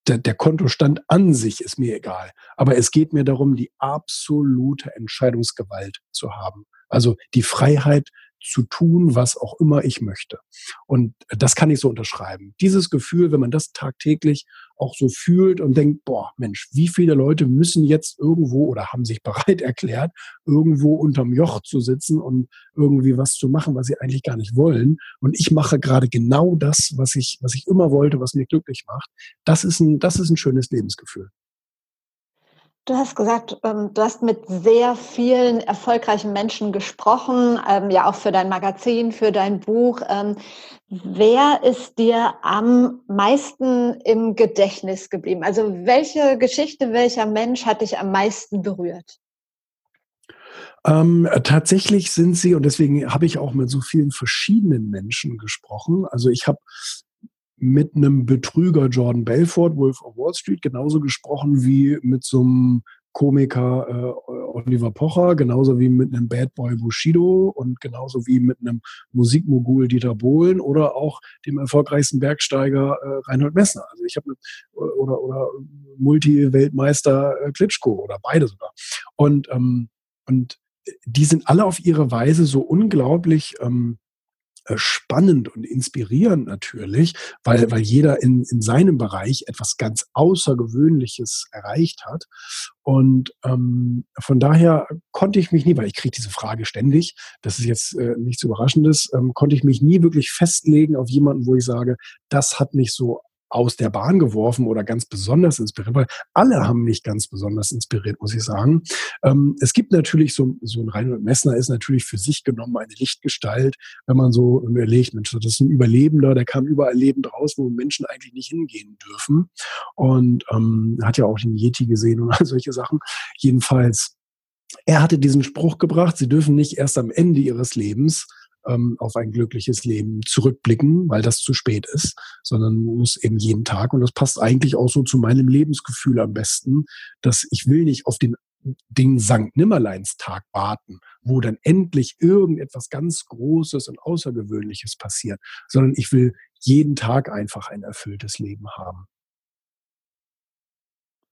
der, der Kontostand an sich ist mir egal. Aber es geht mir darum, die absolute Entscheidungsgewalt zu haben. Also die Freiheit zu tun, was auch immer ich möchte. Und das kann ich so unterschreiben. Dieses Gefühl, wenn man das tagtäglich auch so fühlt und denkt, boah, Mensch, wie viele Leute müssen jetzt irgendwo oder haben sich bereit erklärt, irgendwo unterm Joch zu sitzen und irgendwie was zu machen, was sie eigentlich gar nicht wollen. Und ich mache gerade genau das, was ich, was ich immer wollte, was mich glücklich macht. Das ist ein, das ist ein schönes Lebensgefühl. Du hast gesagt, ähm, du hast mit sehr vielen erfolgreichen Menschen gesprochen, ähm, ja auch für dein Magazin, für dein Buch. Ähm, wer ist dir am meisten im Gedächtnis geblieben? Also welche Geschichte, welcher Mensch hat dich am meisten berührt? Ähm, tatsächlich sind sie, und deswegen habe ich auch mit so vielen verschiedenen Menschen gesprochen. Also ich habe mit einem Betrüger Jordan Belfort, Wolf of Wall Street, genauso gesprochen wie mit so einem Komiker äh, Oliver Pocher, genauso wie mit einem Bad Boy Bushido und genauso wie mit einem Musikmogul Dieter Bohlen oder auch dem erfolgreichsten Bergsteiger äh, Reinhold Messner. Also ich habe oder oder Multi-Weltmeister äh, Klitschko oder beide sogar. Und ähm, und die sind alle auf ihre Weise so unglaublich ähm, äh, spannend und inspirierend natürlich, weil, weil jeder in, in seinem Bereich etwas ganz Außergewöhnliches erreicht hat. Und ähm, von daher konnte ich mich nie, weil ich kriege diese Frage ständig, das ist jetzt äh, nichts Überraschendes, ähm, konnte ich mich nie wirklich festlegen auf jemanden, wo ich sage, das hat mich so aus der Bahn geworfen oder ganz besonders inspiriert, weil alle haben mich ganz besonders inspiriert, muss ich sagen. Ähm, es gibt natürlich so, so ein Reinhold Messner ist natürlich für sich genommen eine Lichtgestalt, wenn man so überlegt, Mensch, das ist ein Überlebender, der kam überall lebend raus, wo Menschen eigentlich nicht hingehen dürfen und ähm, hat ja auch den Yeti gesehen und all solche Sachen. Jedenfalls, er hatte diesen Spruch gebracht, sie dürfen nicht erst am Ende ihres Lebens ähm, auf ein glückliches Leben zurückblicken, weil das zu spät ist, sondern muss eben jeden Tag. Und das passt eigentlich auch so zu meinem Lebensgefühl am besten, dass ich will nicht auf den den Sankt Nimmerleins Tag warten, wo dann endlich irgendetwas ganz Großes und Außergewöhnliches passiert, sondern ich will jeden Tag einfach ein erfülltes Leben haben.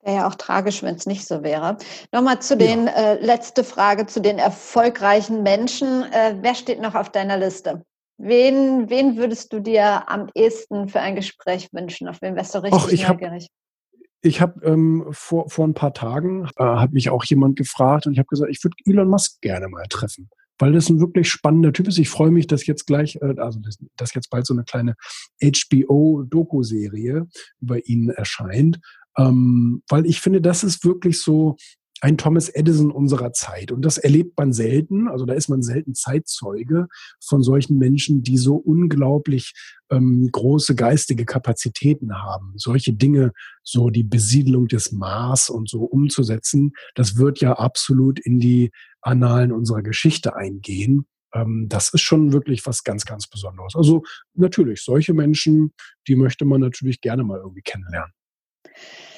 Wäre ja auch tragisch, wenn es nicht so wäre. Nochmal zu den, ja. äh, letzte Frage zu den erfolgreichen Menschen. Äh, wer steht noch auf deiner Liste? Wen, wen würdest du dir am ehesten für ein Gespräch wünschen? Auf wen wärst du richtig Och, ich neugierig? Hab, ich habe ähm, vor, vor ein paar Tagen, äh, hat mich auch jemand gefragt und ich habe gesagt, ich würde Elon Musk gerne mal treffen weil das ein wirklich spannender Typ ist. Ich freue mich, dass jetzt gleich, äh, also dass, dass jetzt bald so eine kleine HBO-Doku-Serie über ihn erscheint. Ähm, weil ich finde, das ist wirklich so ein Thomas Edison unserer Zeit. Und das erlebt man selten, also da ist man selten Zeitzeuge von solchen Menschen, die so unglaublich ähm, große geistige Kapazitäten haben. Solche Dinge, so die Besiedlung des Mars und so umzusetzen, das wird ja absolut in die Annalen unserer Geschichte eingehen ähm, das ist schon wirklich was ganz, ganz Besonderes. Also natürlich, solche Menschen, die möchte man natürlich gerne mal irgendwie kennenlernen.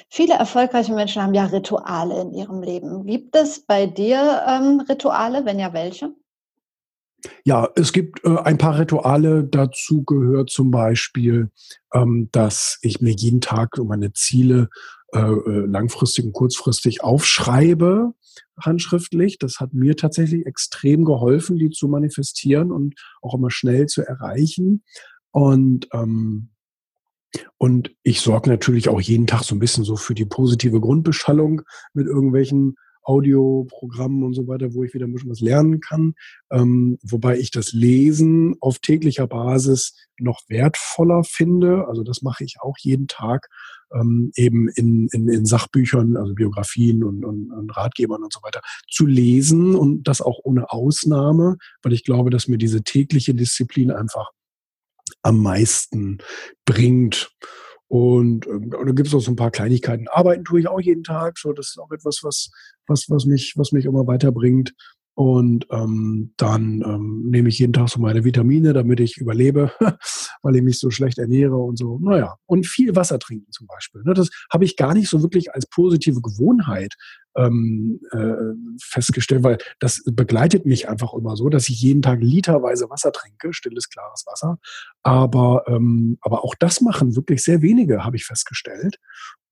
Viele erfolgreiche Menschen haben ja Rituale in ihrem Leben. Gibt es bei dir ähm, Rituale? Wenn ja, welche? Ja, es gibt äh, ein paar Rituale. Dazu gehört zum Beispiel, ähm, dass ich mir jeden Tag meine Ziele äh, äh, langfristig und kurzfristig aufschreibe, handschriftlich. Das hat mir tatsächlich extrem geholfen, die zu manifestieren und auch immer schnell zu erreichen. Und ähm, und ich sorge natürlich auch jeden Tag so ein bisschen so für die positive Grundbeschallung mit irgendwelchen Audioprogrammen und so weiter, wo ich wieder ein bisschen was lernen kann. Ähm, wobei ich das Lesen auf täglicher Basis noch wertvoller finde. Also das mache ich auch jeden Tag ähm, eben in, in, in Sachbüchern, also Biografien und, und, und Ratgebern und so weiter, zu lesen und das auch ohne Ausnahme, weil ich glaube, dass mir diese tägliche Disziplin einfach am meisten bringt. Und ähm, da gibt es auch so ein paar Kleinigkeiten. Arbeiten tue ich auch jeden Tag. So, das ist auch etwas, was, was, was mich, was mich immer weiterbringt. Und ähm, dann ähm, nehme ich jeden Tag so meine Vitamine, damit ich überlebe, weil ich mich so schlecht ernähre und so. Naja, und viel Wasser trinken zum Beispiel. Ne? Das habe ich gar nicht so wirklich als positive Gewohnheit ähm, äh, festgestellt, weil das begleitet mich einfach immer so, dass ich jeden Tag literweise Wasser trinke, stilles, klares Wasser. Aber, ähm, aber auch das machen wirklich sehr wenige, habe ich festgestellt.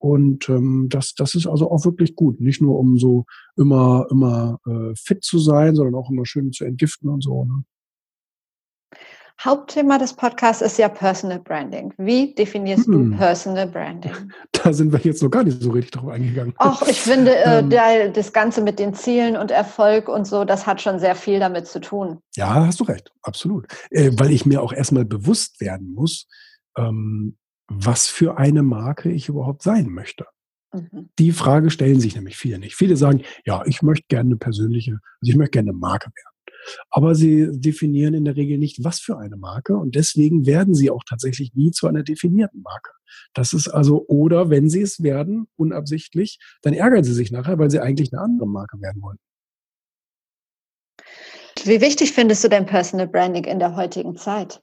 Und ähm, das, das ist also auch wirklich gut. Nicht nur um so immer, immer äh, fit zu sein, sondern auch immer schön zu entgiften und so. Ne? Hauptthema des Podcasts ist ja Personal Branding. Wie definierst hm. du Personal Branding? Da sind wir jetzt noch gar nicht so richtig drauf eingegangen. Ach, ich finde, äh, ähm. der, das Ganze mit den Zielen und Erfolg und so, das hat schon sehr viel damit zu tun. Ja, hast du recht, absolut. Äh, weil ich mir auch erstmal bewusst werden muss, ähm, was für eine Marke ich überhaupt sein möchte. Mhm. Die Frage stellen sich nämlich viele nicht. Viele sagen, ja, ich möchte gerne eine persönliche, also ich möchte gerne eine Marke werden. Aber sie definieren in der Regel nicht, was für eine Marke. Und deswegen werden sie auch tatsächlich nie zu einer definierten Marke. Das ist also, oder wenn sie es werden, unabsichtlich, dann ärgern sie sich nachher, weil sie eigentlich eine andere Marke werden wollen. Wie wichtig findest du dein Personal Branding in der heutigen Zeit?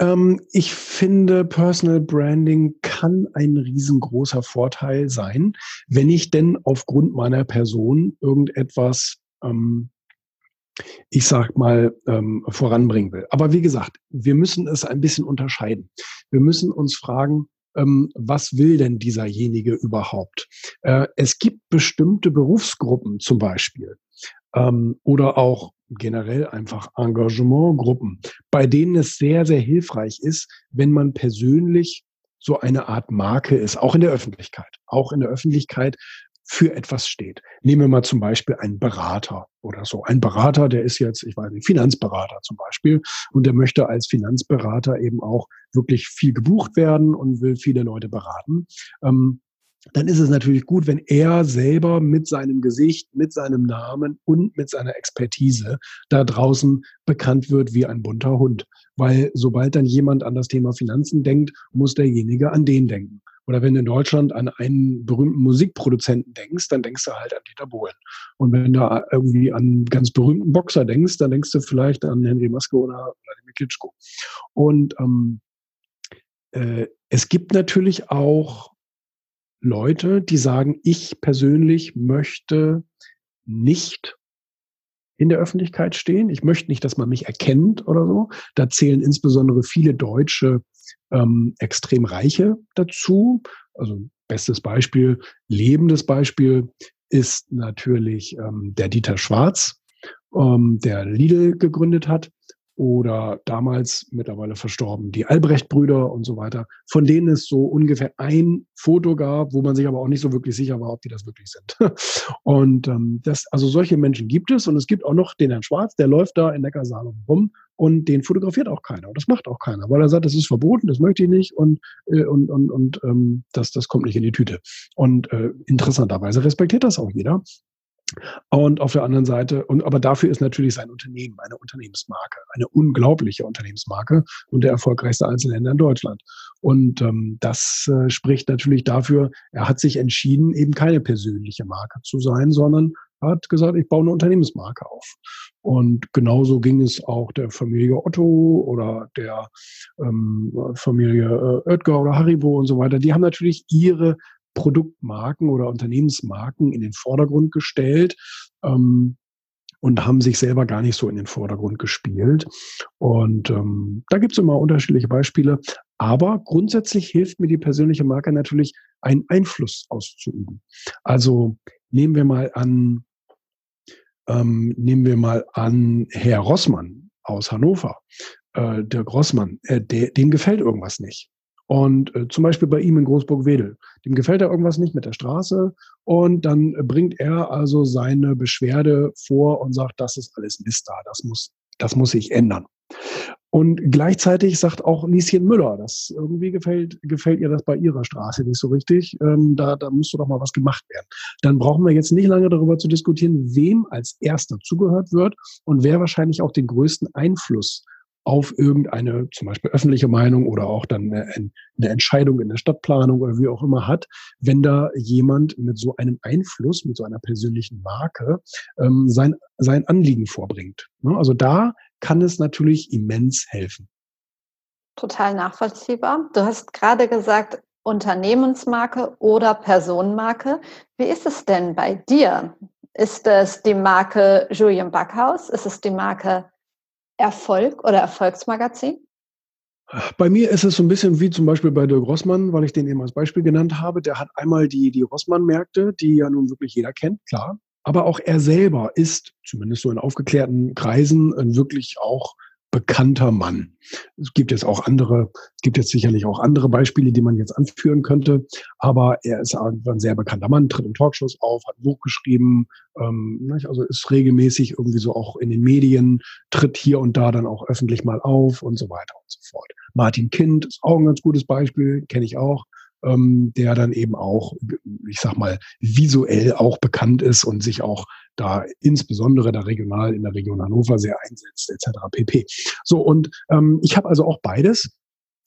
Ähm, ich finde, Personal Branding kann ein riesengroßer Vorteil sein, wenn ich denn aufgrund meiner Person irgendetwas ähm, ich sag mal, ähm, voranbringen will. Aber wie gesagt, wir müssen es ein bisschen unterscheiden. Wir müssen uns fragen, ähm, was will denn dieserjenige überhaupt? Äh, es gibt bestimmte Berufsgruppen zum Beispiel ähm, oder auch generell einfach Engagementgruppen, bei denen es sehr, sehr hilfreich ist, wenn man persönlich so eine Art Marke ist, auch in der Öffentlichkeit. Auch in der Öffentlichkeit für etwas steht. Nehmen wir mal zum Beispiel einen Berater oder so. Ein Berater, der ist jetzt, ich weiß nicht, Finanzberater zum Beispiel und der möchte als Finanzberater eben auch wirklich viel gebucht werden und will viele Leute beraten. Ähm, dann ist es natürlich gut, wenn er selber mit seinem Gesicht, mit seinem Namen und mit seiner Expertise da draußen bekannt wird wie ein bunter Hund. Weil sobald dann jemand an das Thema Finanzen denkt, muss derjenige an den denken. Oder wenn du in Deutschland an einen berühmten Musikproduzenten denkst, dann denkst du halt an Dieter Bohlen. Und wenn du irgendwie an einen ganz berühmten Boxer denkst, dann denkst du vielleicht an Henry Maske oder Vladimir Klitschko. Und ähm, äh, es gibt natürlich auch Leute, die sagen, ich persönlich möchte nicht in der Öffentlichkeit stehen. Ich möchte nicht, dass man mich erkennt oder so. Da zählen insbesondere viele Deutsche ähm, extrem Reiche dazu. Also bestes Beispiel, lebendes Beispiel ist natürlich ähm, der Dieter Schwarz, ähm, der Lidl gegründet hat oder damals mittlerweile verstorben, die Albrecht-Brüder und so weiter, von denen es so ungefähr ein Foto gab, wo man sich aber auch nicht so wirklich sicher war, ob die das wirklich sind. Und ähm, das, also solche Menschen gibt es und es gibt auch noch den Herrn Schwarz, der läuft da in Neckarsalon rum und den fotografiert auch keiner. Und das macht auch keiner, weil er sagt, das ist verboten, das möchte ich nicht und, äh, und, und, und ähm, das, das kommt nicht in die Tüte. Und äh, interessanterweise respektiert das auch jeder. Und auf der anderen Seite, und aber dafür ist natürlich sein Unternehmen eine Unternehmensmarke, eine unglaubliche Unternehmensmarke und der erfolgreichste Einzelhändler in Deutschland. Und ähm, das äh, spricht natürlich dafür, er hat sich entschieden, eben keine persönliche Marke zu sein, sondern hat gesagt, ich baue eine Unternehmensmarke auf. Und genauso ging es auch der Familie Otto oder der ähm, Familie äh, Oetker oder Haribo und so weiter. Die haben natürlich ihre Produktmarken oder Unternehmensmarken in den Vordergrund gestellt ähm, und haben sich selber gar nicht so in den Vordergrund gespielt. Und ähm, da gibt es immer unterschiedliche Beispiele. Aber grundsätzlich hilft mir die persönliche Marke natürlich, einen Einfluss auszuüben. Also nehmen wir mal an, ähm, nehmen wir mal an Herr Rossmann aus Hannover. Äh, der Grossmann, äh, der, dem gefällt irgendwas nicht. Und äh, zum Beispiel bei ihm in Großburg-Wedel. Dem gefällt da irgendwas nicht mit der Straße. Und dann bringt er also seine Beschwerde vor und sagt, das ist alles Mist da, das muss, das muss sich ändern. Und gleichzeitig sagt auch Lieschen Müller, das irgendwie gefällt, gefällt ihr das bei ihrer Straße nicht so richtig. Ähm, da, da müsste doch mal was gemacht werden. Dann brauchen wir jetzt nicht lange darüber zu diskutieren, wem als erster zugehört wird und wer wahrscheinlich auch den größten Einfluss auf irgendeine zum Beispiel öffentliche Meinung oder auch dann eine, Entscheidung in der Stadtplanung oder wie auch immer hat, wenn da jemand mit so einem Einfluss, mit so einer persönlichen Marke ähm, sein, sein Anliegen vorbringt. Ne? Also da kann es natürlich immens helfen. Total nachvollziehbar. Du hast gerade gesagt, Unternehmensmarke oder Personenmarke. Wie ist es denn bei dir? Ist es die Marke Julian Backhaus? Ist es die Marke Erfolg oder Erfolgsmagazin? Bei mir ist es so ein bisschen wie zum Beispiel bei Dirk Rossmann, weil ich den eben als Beispiel genannt habe. Der hat einmal die, die Rossmann-Märkte, die ja nun wirklich jeder kennt, klar. Aber auch er selber ist, zumindest so in aufgeklärten Kreisen, wirklich auch bekannter Mann. Es gibt jetzt auch andere, es gibt jetzt sicherlich auch andere Beispiele, die man jetzt anführen könnte, aber er ist ein sehr bekannter Mann, tritt in Talkshows auf, hat ein Buch geschrieben, ähm, also ist regelmäßig irgendwie so auch in den Medien, tritt hier und da dann auch öffentlich mal auf und so weiter und so fort. Martin Kind ist auch ein ganz gutes Beispiel, kenne ich auch ähm, der dann eben auch, ich sag mal, visuell auch bekannt ist und sich auch da insbesondere da regional in der Region Hannover sehr einsetzt, etc. pp. So, und ähm, ich habe also auch beides.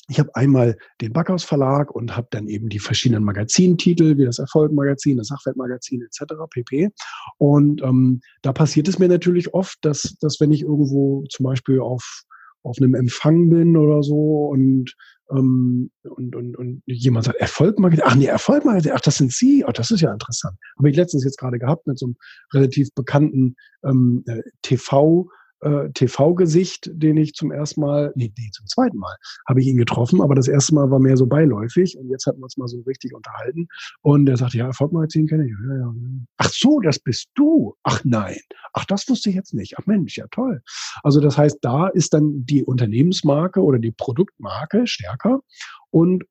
Ich habe einmal den Backhaus Verlag und habe dann eben die verschiedenen Magazintitel, wie das Erfolg-Magazin, das Sachwertmagazin etc. pp. Und ähm, da passiert es mir natürlich oft, dass, dass wenn ich irgendwo zum Beispiel auf auf einem Empfang bin oder so und ähm, und, und, und jemand sagt, Erfolgmarketing, ach nee, Erfolgmarketing, ach, das sind Sie, ach, das ist ja interessant. Habe ich letztens jetzt gerade gehabt mit so einem relativ bekannten ähm, äh, TV- äh, TV-Gesicht, den ich zum ersten Mal, nee, nee, zum zweiten Mal habe ich ihn getroffen, aber das erste Mal war mehr so beiläufig und jetzt hatten wir uns mal so richtig unterhalten und er sagte, ja, Erfolgmagazin kenne ich. Ja, ja. Ach so, das bist du. Ach nein. Ach, das wusste ich jetzt nicht. Ach Mensch, ja toll. Also das heißt, da ist dann die Unternehmensmarke oder die Produktmarke stärker und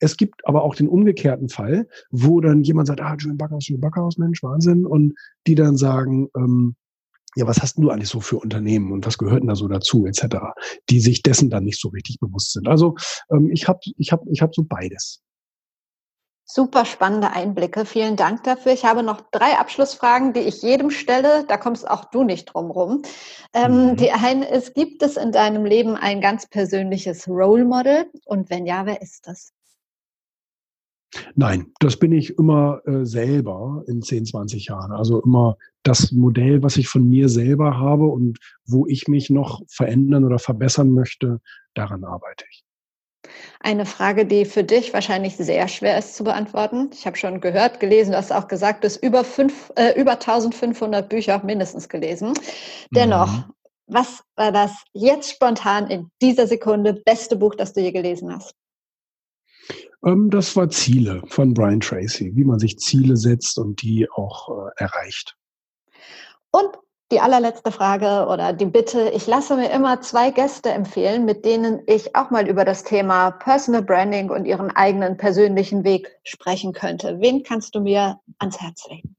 es gibt aber auch den umgekehrten Fall, wo dann jemand sagt, ah, Julian Backhaus, Julian Backhaus, Mensch, Wahnsinn. Und die dann sagen, ähm, ja, was hast du eigentlich so für Unternehmen und was gehört denn da so dazu, etc., die sich dessen dann nicht so richtig bewusst sind. Also ähm, ich habe ich hab, ich hab so beides. Super spannende Einblicke. Vielen Dank dafür. Ich habe noch drei Abschlussfragen, die ich jedem stelle. Da kommst auch du nicht drum rum. Ähm, mhm. Die eine ist, gibt es in deinem Leben ein ganz persönliches Role Model? Und wenn ja, wer ist das? Nein, das bin ich immer äh, selber in 10, 20 Jahren. Also immer das Modell, was ich von mir selber habe und wo ich mich noch verändern oder verbessern möchte, daran arbeite ich. Eine Frage, die für dich wahrscheinlich sehr schwer ist zu beantworten. Ich habe schon gehört, gelesen, du hast auch gesagt, du hast über, fünf, äh, über 1500 Bücher mindestens gelesen. Dennoch, mhm. was war das jetzt spontan in dieser Sekunde beste Buch, das du je gelesen hast? Ähm, das war Ziele von Brian Tracy, wie man sich Ziele setzt und die auch äh, erreicht. Und die allerletzte Frage oder die Bitte, ich lasse mir immer zwei Gäste empfehlen, mit denen ich auch mal über das Thema Personal Branding und ihren eigenen persönlichen Weg sprechen könnte. Wen kannst du mir ans Herz legen?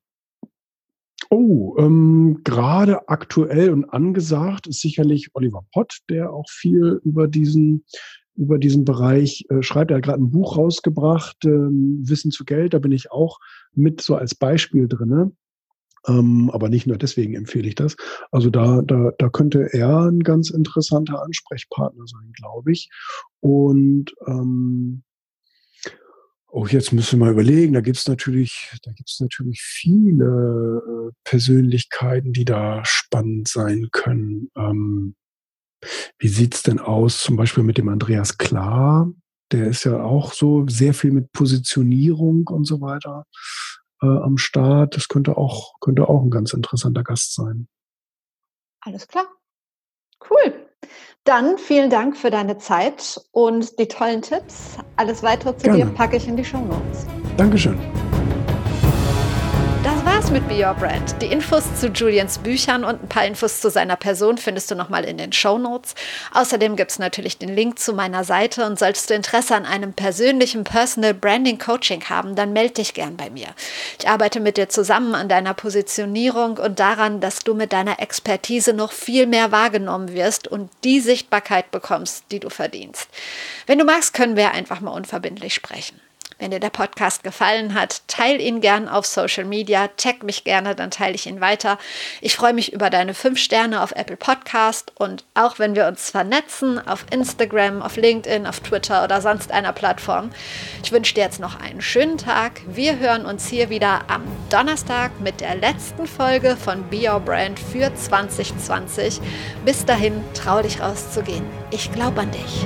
Oh, ähm, gerade aktuell und angesagt ist sicherlich Oliver Pott, der auch viel über diesen über diesen Bereich äh, schreibt. Er hat gerade ein Buch rausgebracht, ähm, Wissen zu Geld. Da bin ich auch mit so als Beispiel drinne. Ähm, aber nicht nur deswegen empfehle ich das. Also da, da, da könnte er ein ganz interessanter Ansprechpartner sein, glaube ich. Und ähm, Oh, jetzt müssen wir mal überlegen. Da gibt's natürlich, da gibt's natürlich viele äh, Persönlichkeiten, die da spannend sein können. Ähm, wie sieht's denn aus, zum Beispiel mit dem Andreas Klar? Der ist ja auch so sehr viel mit Positionierung und so weiter äh, am Start. Das könnte auch, könnte auch ein ganz interessanter Gast sein. Alles klar. Cool. Dann vielen Dank für deine Zeit und die tollen Tipps. Alles weitere zu Gerne. dir packe ich in die Show Notes. Dankeschön. War's mit Be Your Brand. Die Infos zu Julians Büchern und ein paar Infos zu seiner Person findest du nochmal in den Show Notes. Außerdem gibt es natürlich den Link zu meiner Seite und solltest du Interesse an einem persönlichen Personal Branding Coaching haben, dann melde dich gern bei mir. Ich arbeite mit dir zusammen an deiner Positionierung und daran, dass du mit deiner Expertise noch viel mehr wahrgenommen wirst und die Sichtbarkeit bekommst, die du verdienst. Wenn du magst, können wir einfach mal unverbindlich sprechen. Wenn dir der Podcast gefallen hat, teile ihn gern auf Social Media, tag mich gerne, dann teile ich ihn weiter. Ich freue mich über deine 5 Sterne auf Apple Podcast und auch wenn wir uns vernetzen auf Instagram, auf LinkedIn, auf Twitter oder sonst einer Plattform. Ich wünsche dir jetzt noch einen schönen Tag. Wir hören uns hier wieder am Donnerstag mit der letzten Folge von Be Your Brand für 2020. Bis dahin, trau dich rauszugehen. Ich glaube an dich.